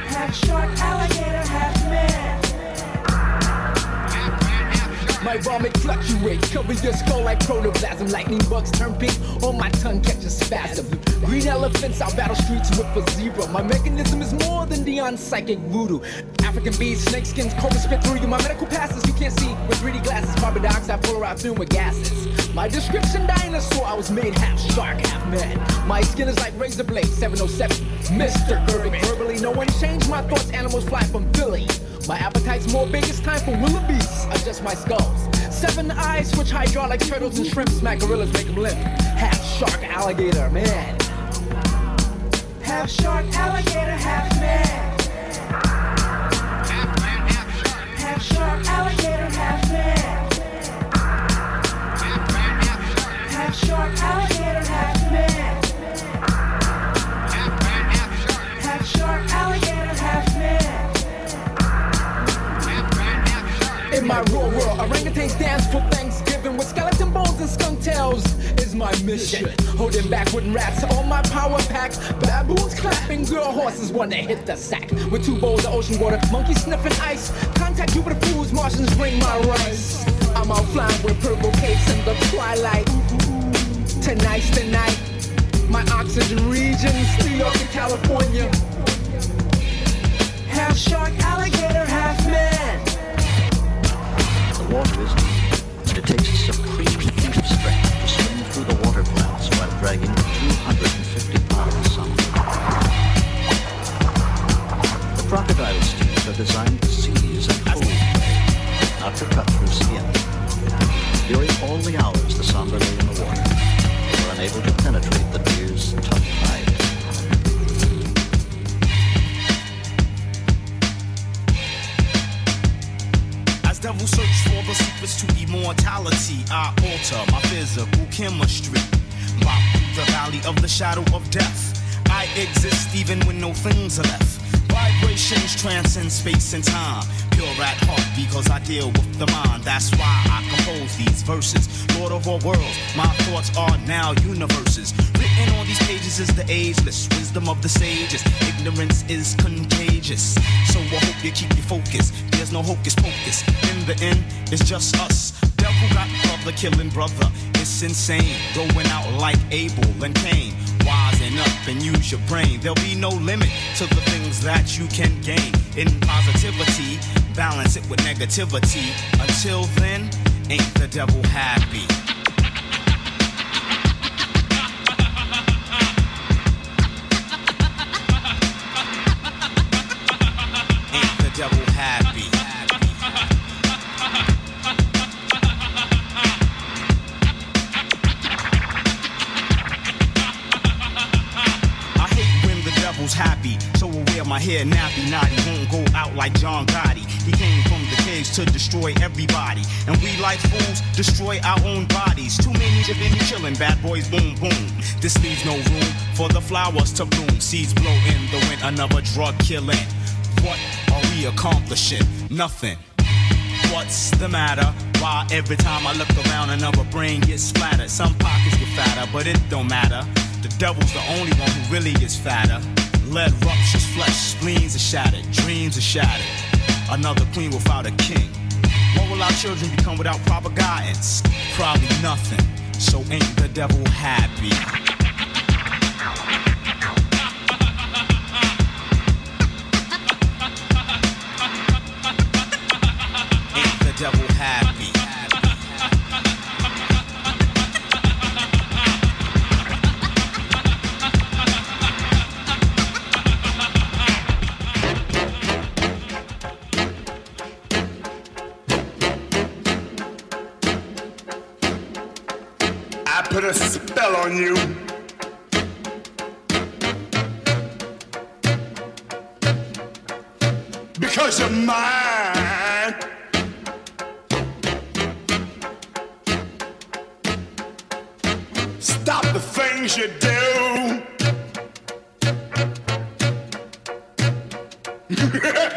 Speaker 45: Half shark, alligator, half man. My vomit fluctuates, cover your skull like protoplasm. Lightning bugs turn pink, on my tongue catches spasm. Green elephants, I battle streets with a zebra. My mechanism is more than Dionne's psychic voodoo. African bees, snake skins, cobra spit through you. My medical passes you can't see with 3D glasses. Carbon dioxide, polarized fume with gases. My description dinosaur, I was made half shark, half man. My skin is like razor blade, 707. Mr. Perfect, verbally, no one changed my thoughts. Animals fly from Philly. My appetite's more big, it's time for willoughbys. Adjust my skulls. Seven eyes, switch hydraulic turtles and shrimp. Smack gorillas, make them limp. Half shark, alligator, man. Half shark, alligator, half man. Half man, half shark, Half shark, alligator, half man. Half man, half shark, Half shark, alligator, half man. Half man, half shark. Half shark, alligator, my raw world, orangutans dance for Thanksgiving with skeleton bones and skunk tails is my mission. Holding back with rats on my power pack. Baboons clapping, girl horses wanna hit the sack. With two bowls of ocean water, monkeys sniffing ice. Contact you with the fools, Martians bring my rice. I'm out flying with purple capes in the twilight. Tonight's the night. My oxygen regions, New York and California. Half shark, alligator, half man.
Speaker 46: Water deep, and it takes a supreme feat of strength to swim through the water clouds while dragging 250 pounds some. The crocodile steeds are designed to seize and hold prey, not to cut through skin. During all the hours the Samba lay in the water, they were unable to penetrate the deer's tough
Speaker 47: devils search for the secrets to immortality, I alter my physical chemistry. Walk through the valley of the shadow of death. I exist even when no things are left. Vibrations transcend space and time. Pure at heart because I deal with the mind. That's why I compose these verses. Lord of all worlds, my thoughts are now universes. Written on these pages is the ageless wisdom of the sages. Ignorance is contagious. So I hope you keep your focus. There's no hocus pocus. In the end, it's just us. Devil got brother killing brother. It's insane. Going out like Abel and Cain. Wisen up and use your brain. There'll be no limit to the things that you can gain. In positivity, balance it with negativity. Until then, ain't the devil happy? happy. I hate when the devil's happy, so I wear my hair nappy, naughty. Won't go out like John Gotti. He came from the caves to destroy everybody. And we, like fools, destroy our own bodies. Too many of any chillin', bad boys, boom, boom. This leaves no room for the flowers to bloom. Seeds blow in the wind, another drug killin'. What? Accomplishing? Nothing. What's the matter? Why every time I look around another brain gets splattered? Some pockets get fatter, but it don't matter. The devil's the only one who really gets fatter. Lead ruptures flesh, spleens are shattered, dreams are shattered. Another queen without a king. What will our children become without proper guidance? Probably nothing. So ain't the devil happy? Devil happy?
Speaker 44: I put a spell on you. Because you're mine. Things you do.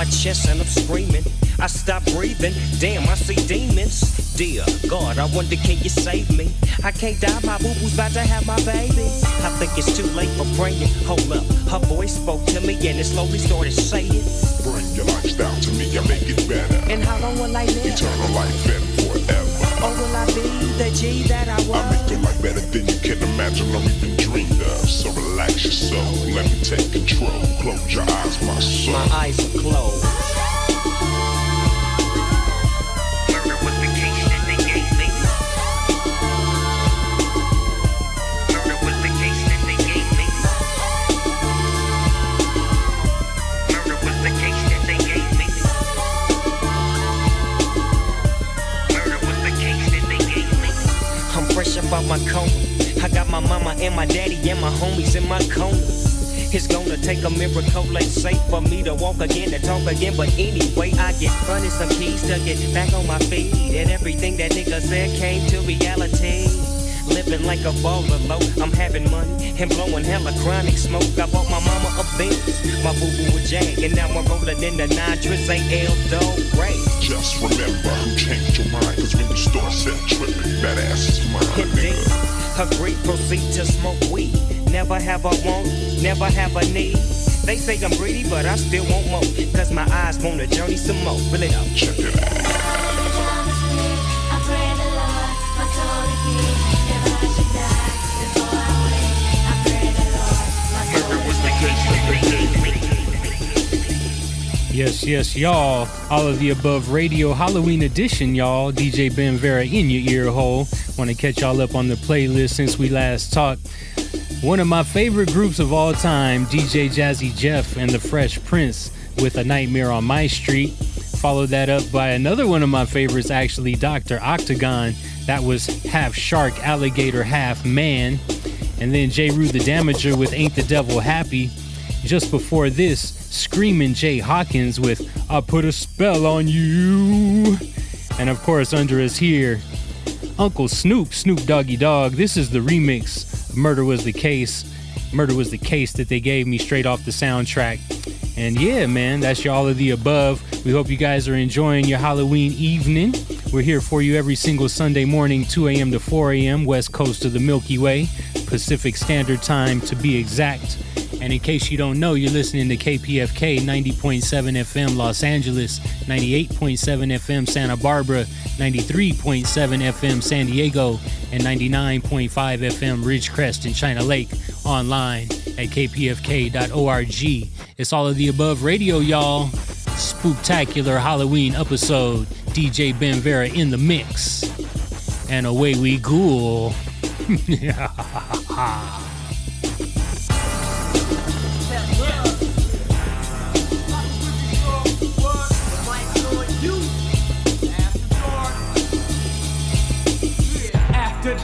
Speaker 48: my chest and I'm screaming. I stop breathing, damn, I see demons. Dear God, I wonder can you save me? I can't die, my boo boo's about to have my baby. I think it's too late for praying. Hold up, her voice spoke to me and it slowly started saying.
Speaker 44: Bring your lifestyle to me, I make it better.
Speaker 48: And how long will I live?
Speaker 44: Eternal life and forever.
Speaker 48: Or will I be the G that I was?
Speaker 44: I make your life better than you can imagine or even dream of. So relax yourself. let me take control. Close your eyes, my soul.
Speaker 48: My eyes are closed. My mama and my daddy and my homies in my coma. It's gonna take a miracle, let's for me to walk again and talk again. But anyway, I get running some keys to get back on my feet. And everything that nigga said came to reality. Living like a baller low, I'm having money and blowing hella chronic smoke. I bought my mama a Benz, my boo boo a Jag, and now I'm rolling in the nitrous AL Dog Ray.
Speaker 44: Just remember who changed your mind, cause when you start set tripping, that ass is mine, nigga.
Speaker 48: Agree, proceed to smoke weed. Never have a want, never have a need. They say I'm greedy, but I still want more. Cause my eyes want a journey some more. Fill it up.
Speaker 44: Check it out.
Speaker 35: Yes, yes, y'all. All of the above radio Halloween edition, y'all. DJ Ben Vera in your ear hole. Want to catch y'all up on the playlist since we last talked. One of my favorite groups of all time, DJ Jazzy Jeff and the Fresh Prince with A Nightmare on My Street. Followed that up by another one of my favorites, actually, Dr. Octagon. That was half shark, alligator, half man. And then Jeru the Damaja with Ain't the Devil Happy. Just before this, Screaming Jay Hawkins with I Put a Spell on You. And of course, under us here, Uncle Snoop, Snoop Doggy Dogg. This is the remix Murder Was the Case. Murder was the case that they gave me straight off the soundtrack. And yeah, man, that's your all of the above. We hope you guys are enjoying your Halloween evening. We're here for you every single Sunday morning, 2 a.m. to 4 a.m., west coast of the Milky Way, Pacific Standard Time to be exact. And in case you don't know, you're listening to KPFK 90.7 FM Los Angeles, 98.7 FM Santa Barbara, 93.7 FM San Diego, and 99.5 FM Ridgecrest in China Lake online at kpfk.org. It's all of the above radio, y'all. Spooktacular Halloween episode. DJ Ben Vera in the mix. And away we ghoul.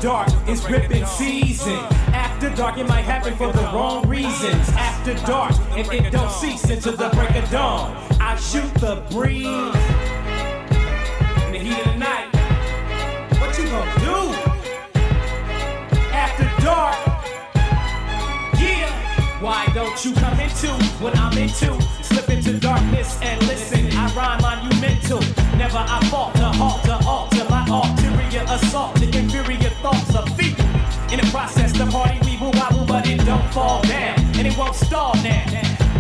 Speaker 49: dark, it's ripping season. After dark, it might happen for the wrong reasons. After dark, and it don't cease until the break of dawn. I shoot the breeze. In the heat of the night, what you gonna do? After dark, yeah. Why don't you come into what I'm into? Slip into darkness and listen. I rhyme monumental. Never I fault to halt to alter my ulterior assault. The thoughts of feet. In the process, the party we will wobble, but it don't fall down. And it won't stall now.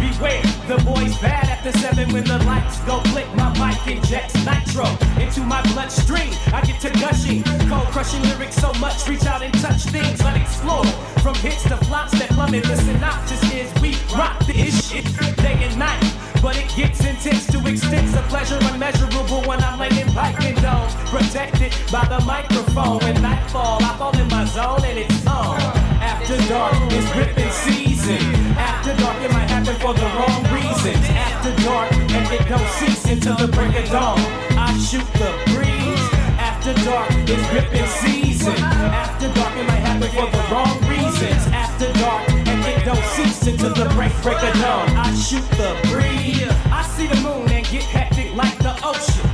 Speaker 49: Beware, the boy's bad after seven when the lights go click. My mic injects nitro into my bloodstream. I get to gushing, cold crushing lyrics so much. Reach out and touch things unexplored. From hits to flops that plummet. The synopsis is we rock this shit day and night. But it gets intense to extents of pleasure unmeasurable when I'm laying pipe and domes. Protected by the microphone. When nightfall, I fall in my zone and it's on. After dark, it's ripping season. After dark, it might happen for the wrong reasons. After dark, and it don't cease until the break of dawn. I shoot the breeze. After dark, it's ripping season. After dark, it might happen for the wrong reasons. After dark, don't cease until the break break of dawn. I shoot the breeze. I see the moon and get hectic like the ocean.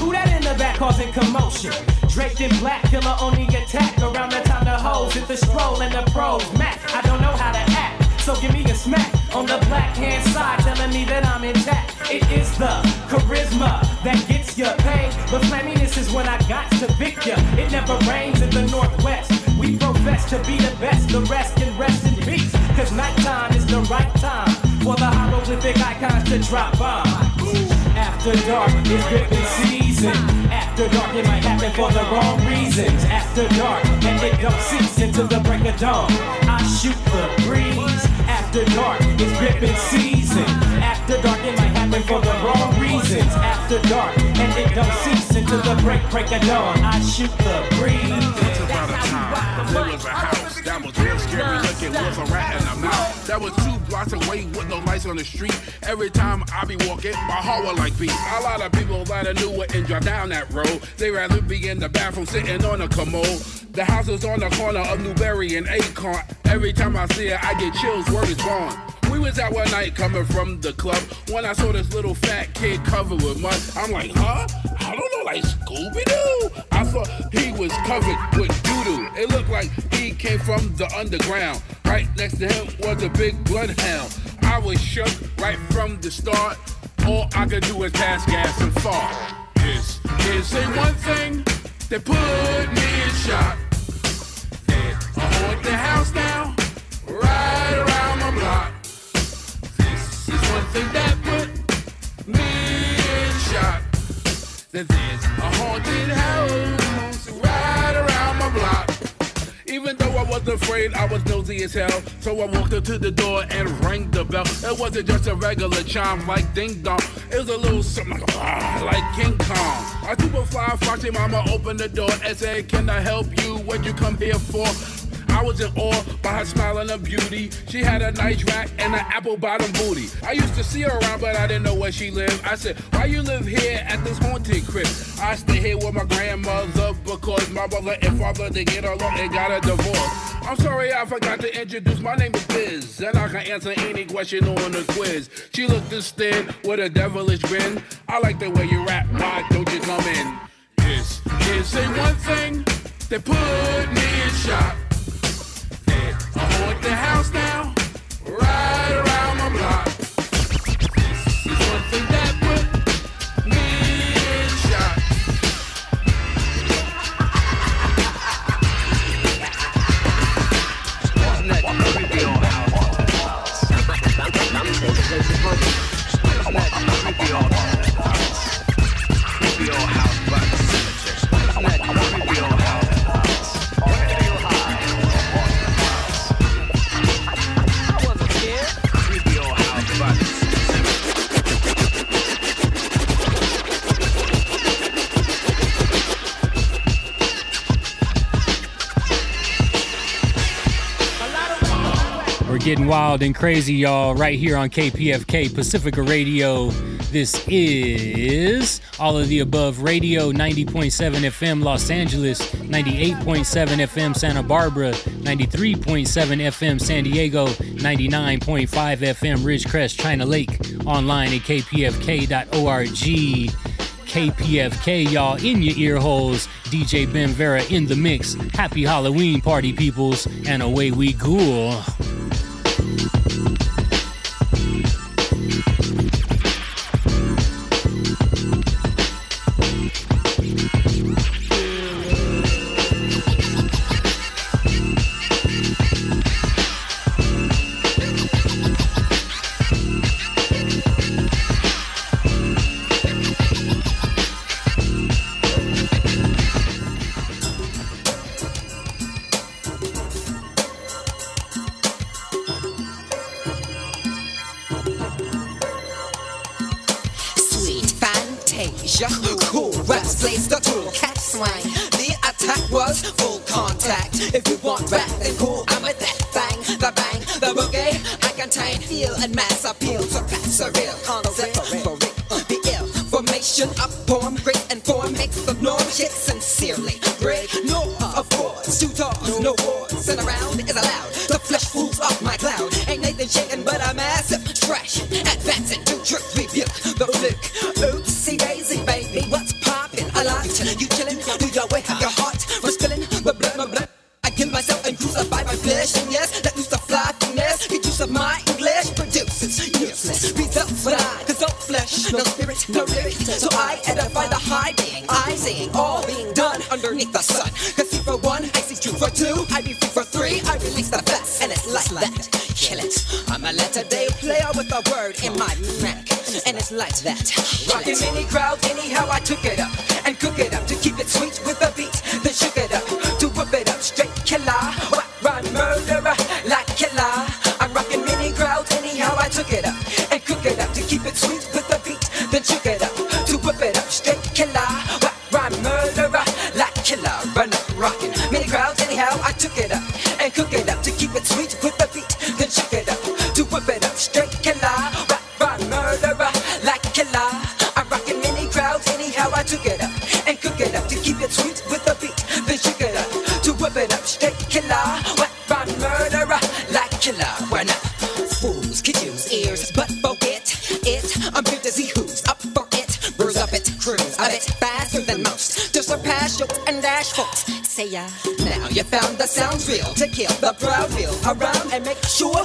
Speaker 49: Who that in the back causing commotion? Draped in black, killer on the attack. Around the time the hoes hit the stroll and the pros. Mac, I don't know how to act. So give me a smack on the black hand side, telling me that I'm intact. It is the charisma that gets your pay. But flaminess is when I got to pick ya. It never rains in the northwest. We profess to be the best, the rest can rest in peace. Cause nighttime is the right time for the hieroglyphic icons to drop bombs. After dark is ripping season. After dark, it might happen for the wrong reasons. After dark, and it don't cease until the break of dawn. I shoot the breeze. After dark, it's ripping season. After dark, it might happen for the wrong reasons. After dark, and it don't cease until the break break of dawn. I shoot the breeze.
Speaker 50: There was a house that was real scary looking with a rat in the mouth. That was two blocks away with no lights on the street. Every time I be walking, my heart would like beat. A lot of people that I knew wouldn't drive down that road. They rather be in the bathroom sitting on a commode. The house is on the corner of Newberry and Acorn. Every time I see it, I get chills. Word is born. We was out one night coming from the club when I saw this little fat kid covered with mud. I'm like, huh? I don't know, like Scooby Doo. I he was covered with doo doo. It looked like he came from the underground. Right next to him was a big bloodhound. I was shook right from the start. All I could do was pass gas and fart. This is a one thing that put me in shock. There's a haunted house now, right around my block. This is one thing that That there's a haunted house right around my block. Even though I was afraid, I was nosy as hell. So I walked up to the door and rang the bell. It wasn't just a regular chime like ding dong. It was a little something like, ah, like King Kong. A super fly foxy mama opened the door and said, Can I help you? What you come here for? I was in awe by her smile and her beauty. She had a nice rack and an apple bottom booty. I used to see her around, but I didn't know where she lived. I said, Why you live here at this haunted crib? I stay here with my grandmother because my mother and father they get along and got a divorce. I'm sorry I forgot to introduce. My name is Biz, and I can answer any question on the quiz. She looked instead with a devilish grin. I like the way you rap. Why don't you come in? This is a one thing that put me in shock. Avoid the house now,
Speaker 35: right
Speaker 50: around my block. This is one thing that in shock. That creepy
Speaker 41: house?
Speaker 35: getting wild and crazy, y'all, right here on KPFK Pacifica Radio. This is All of the Above Radio, 90.7 FM Los Angeles, 98.7 FM Santa Barbara, 93.7 FM San Diego, 99.5 FM Ridgecrest, China Lake, online at kpfk.org. KPFK, y'all, in your ear holes. DJ Ben Vera in the mix. Happy Halloween, party peoples, and away we go.
Speaker 51: Thank you. all being done underneath the sun. Cause you for one, I see for two, I be free for three, I release the best, and it's like that. Kill it. I'm a letter day player with a word in my neck, and it's like that. Rockin' mini crowd, anyhow I took it up. and make sure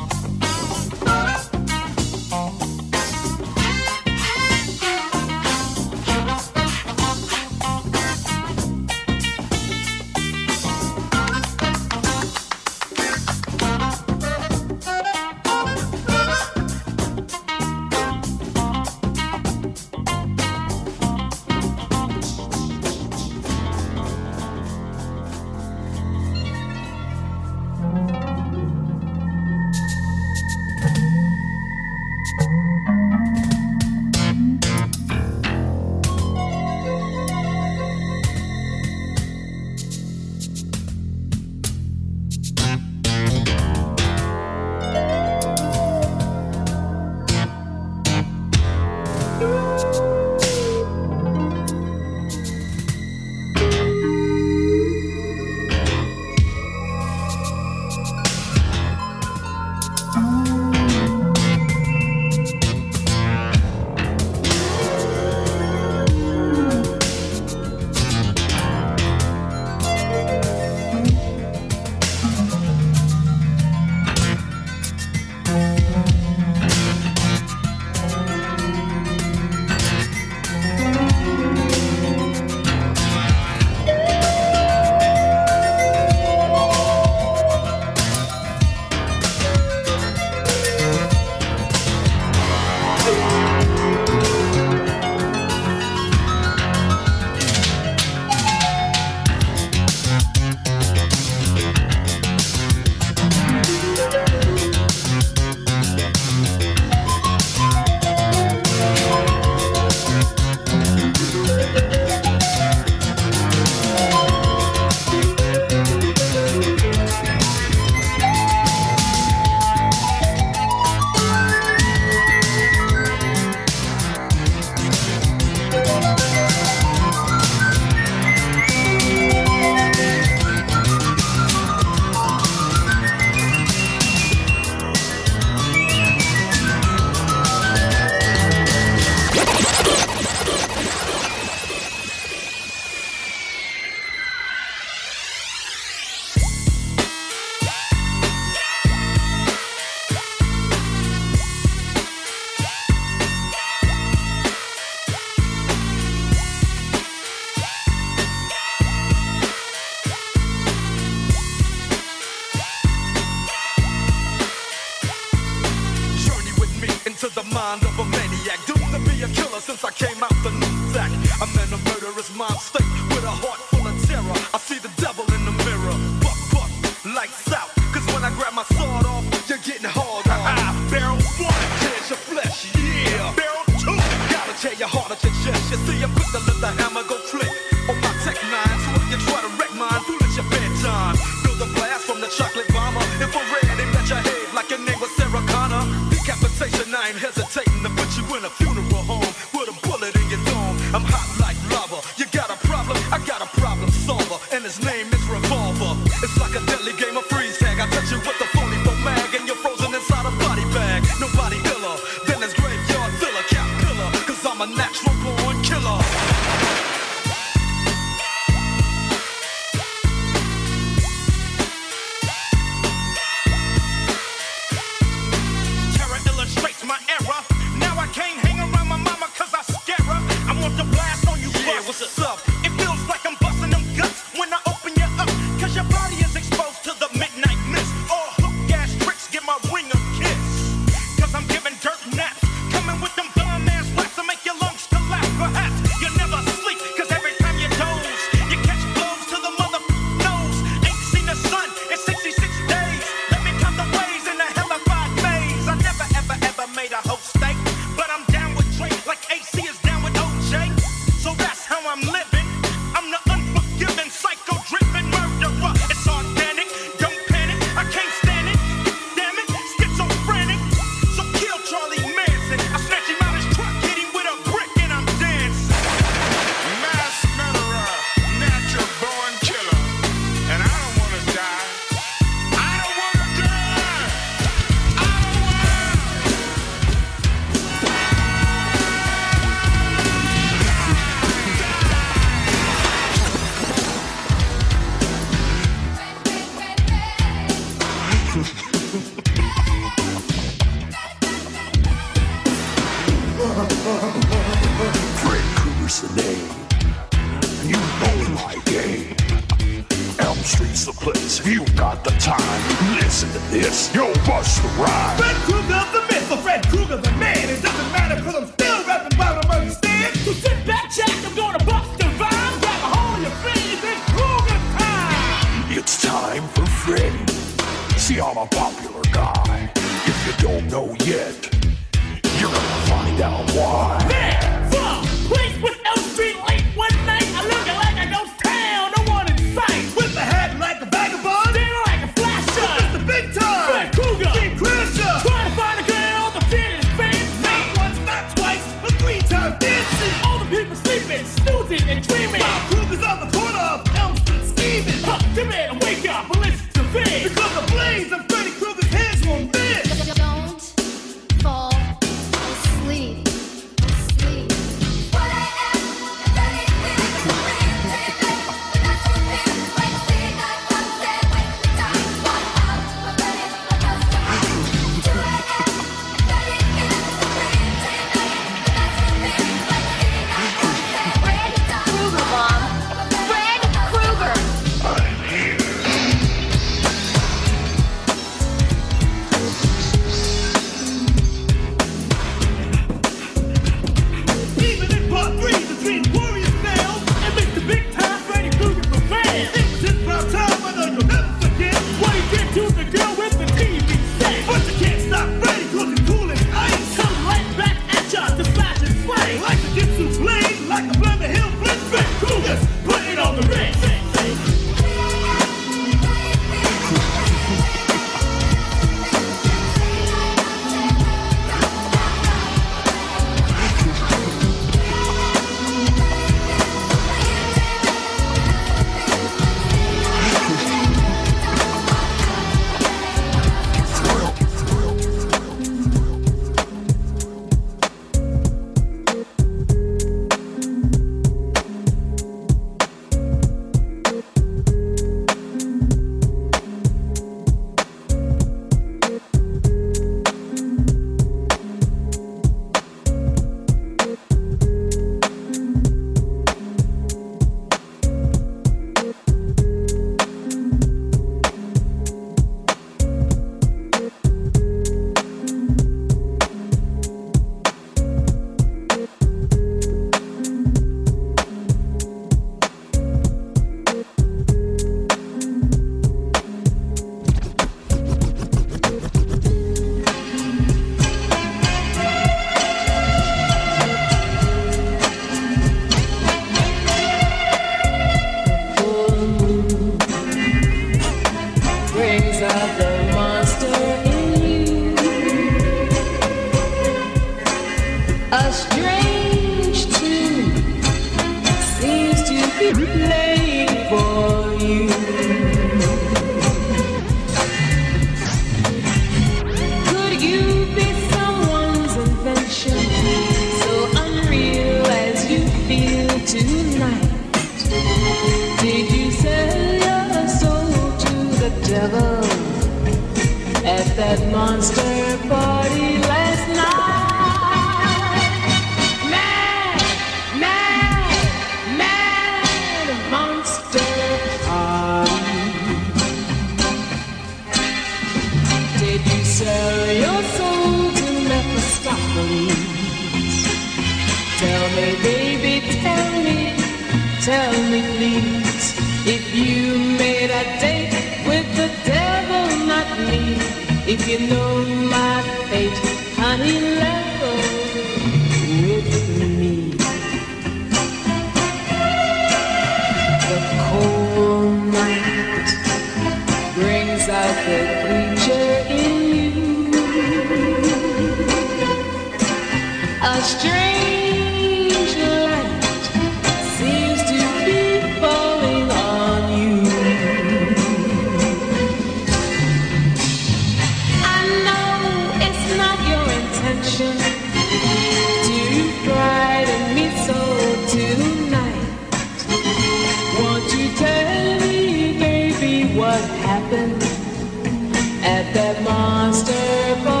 Speaker 51: at that
Speaker 26: monster party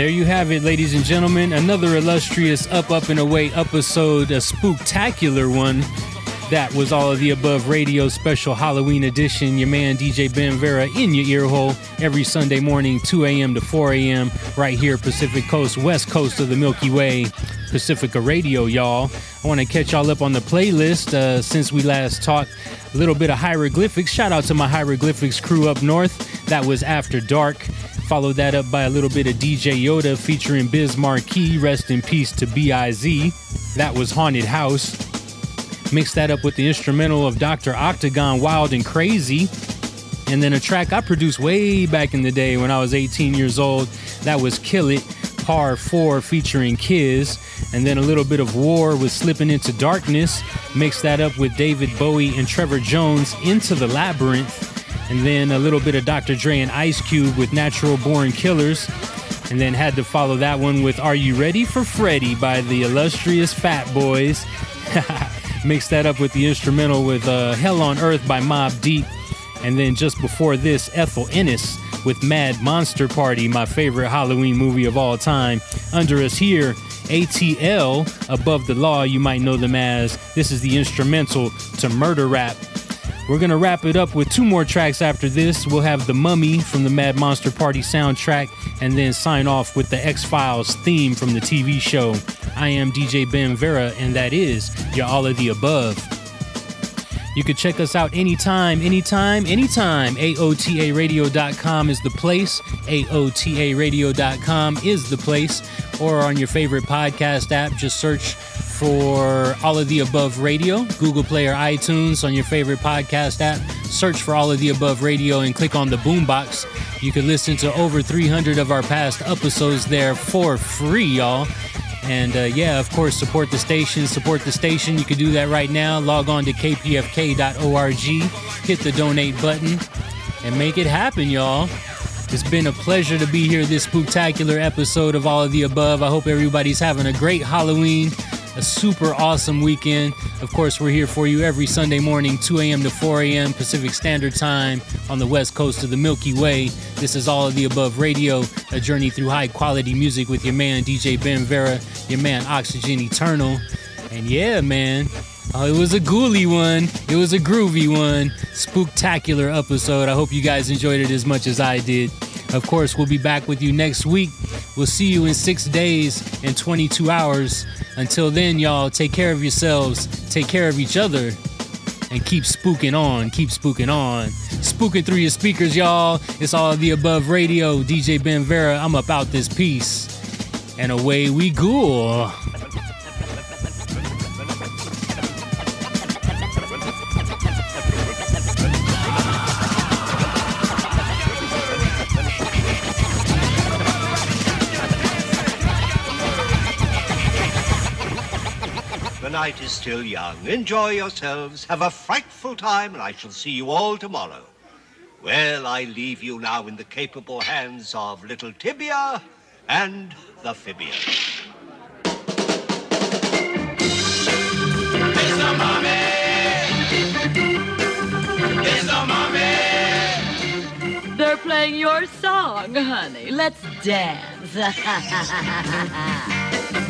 Speaker 35: there you have it, ladies and gentlemen. Another illustrious Up, Up, and Away episode, a spooktacular one. That was all of the above radio special Halloween edition. Your man DJ Ben Vera in your ear hole every Sunday morning, 2 a.m. to 4 a.m. right here, Pacific Coast, West Coast of the Milky Way, Pacifica Radio, y'all. I want to catch y'all up on the playlist uh, since we last talked. A little bit of hieroglyphics. Shout out to my hieroglyphics crew up north. That was After Dark. Followed that up by a little bit of DJ Yoda featuring Biz Markie. Rest in peace to B.I.Z. That was Haunted House. Mixed that up with the instrumental of Dr. Octagon Wild and Crazy. And then a track I produced way back in the day when I was 18 years old. That was Kill It, Par 4 featuring Kiz. And then a little bit of War with Slipping Into Darkness. Mixed that up with David Bowie and Trevor Jones Into the Labyrinth. And then a little bit of Dr. Dre and Ice Cube with Natural Born Killers. And then had to follow that one with Are You Ready for Freddy by the illustrious Fat Boys. Mix that up with the instrumental with uh, Hell on Earth by Mobb Deep. And then just before this, Ethel Ennis with Mad Monster Party, my favorite Halloween movie of all time. Under us here, ATL, Above the Law, you might know them as. This is the instrumental to Murder Rap. We're gonna wrap it up with two more tracks after this. We'll have The Mummy from the Mad Monster Party soundtrack, and then sign off with the X Files theme from the TV show. I am DJ Ben Vera, and that is your All of the Above. You can check us out anytime, anytime, anytime. AOTARadio.com is the place. AOTARadio.com is the place. Or on your favorite podcast app, just search for All of the Above Radio, Google Play or iTunes on your favorite podcast app. Search for All of the Above Radio and click on the boombox. You can listen to over 300 of our past episodes there for free, y'all. And uh, yeah, of course, support the station. Support the station. You can do that right now. Log on to kpfk.org, hit the donate button, and make it happen, y'all. It's been a pleasure to be here this spectacular episode of All of the Above. I hope everybody's having a great Halloween, a super awesome weekend. Of course, we're here for you every Sunday morning, 2 a.m. to 4 a.m. Pacific Standard Time on the west coast of the Milky Way. This is All of the Above Radio, a journey through high quality music with your man DJ Ben Vera, your man Oxygen Eternal. And yeah, man. Oh, it was a ghouly one. It was a groovy one. Spooktacular episode. I hope you guys enjoyed it as much as I did. Of course, we'll be back with you next week. We'll see you in six days and 22 hours. Until then, y'all, take care of yourselves, take care of each other, and keep spooking on. Keep spooking on. Spooking through your speakers, y'all. It's all the above radio. DJ Ben Vera, I'm about this piece. And away we go.
Speaker 52: Night is still young. Enjoy yourselves. Have a frightful time, and I shall see you all tomorrow. Well, I leave you now in the capable hands of little Tibia and the Fibia.
Speaker 53: They're playing your song, honey. Let's dance.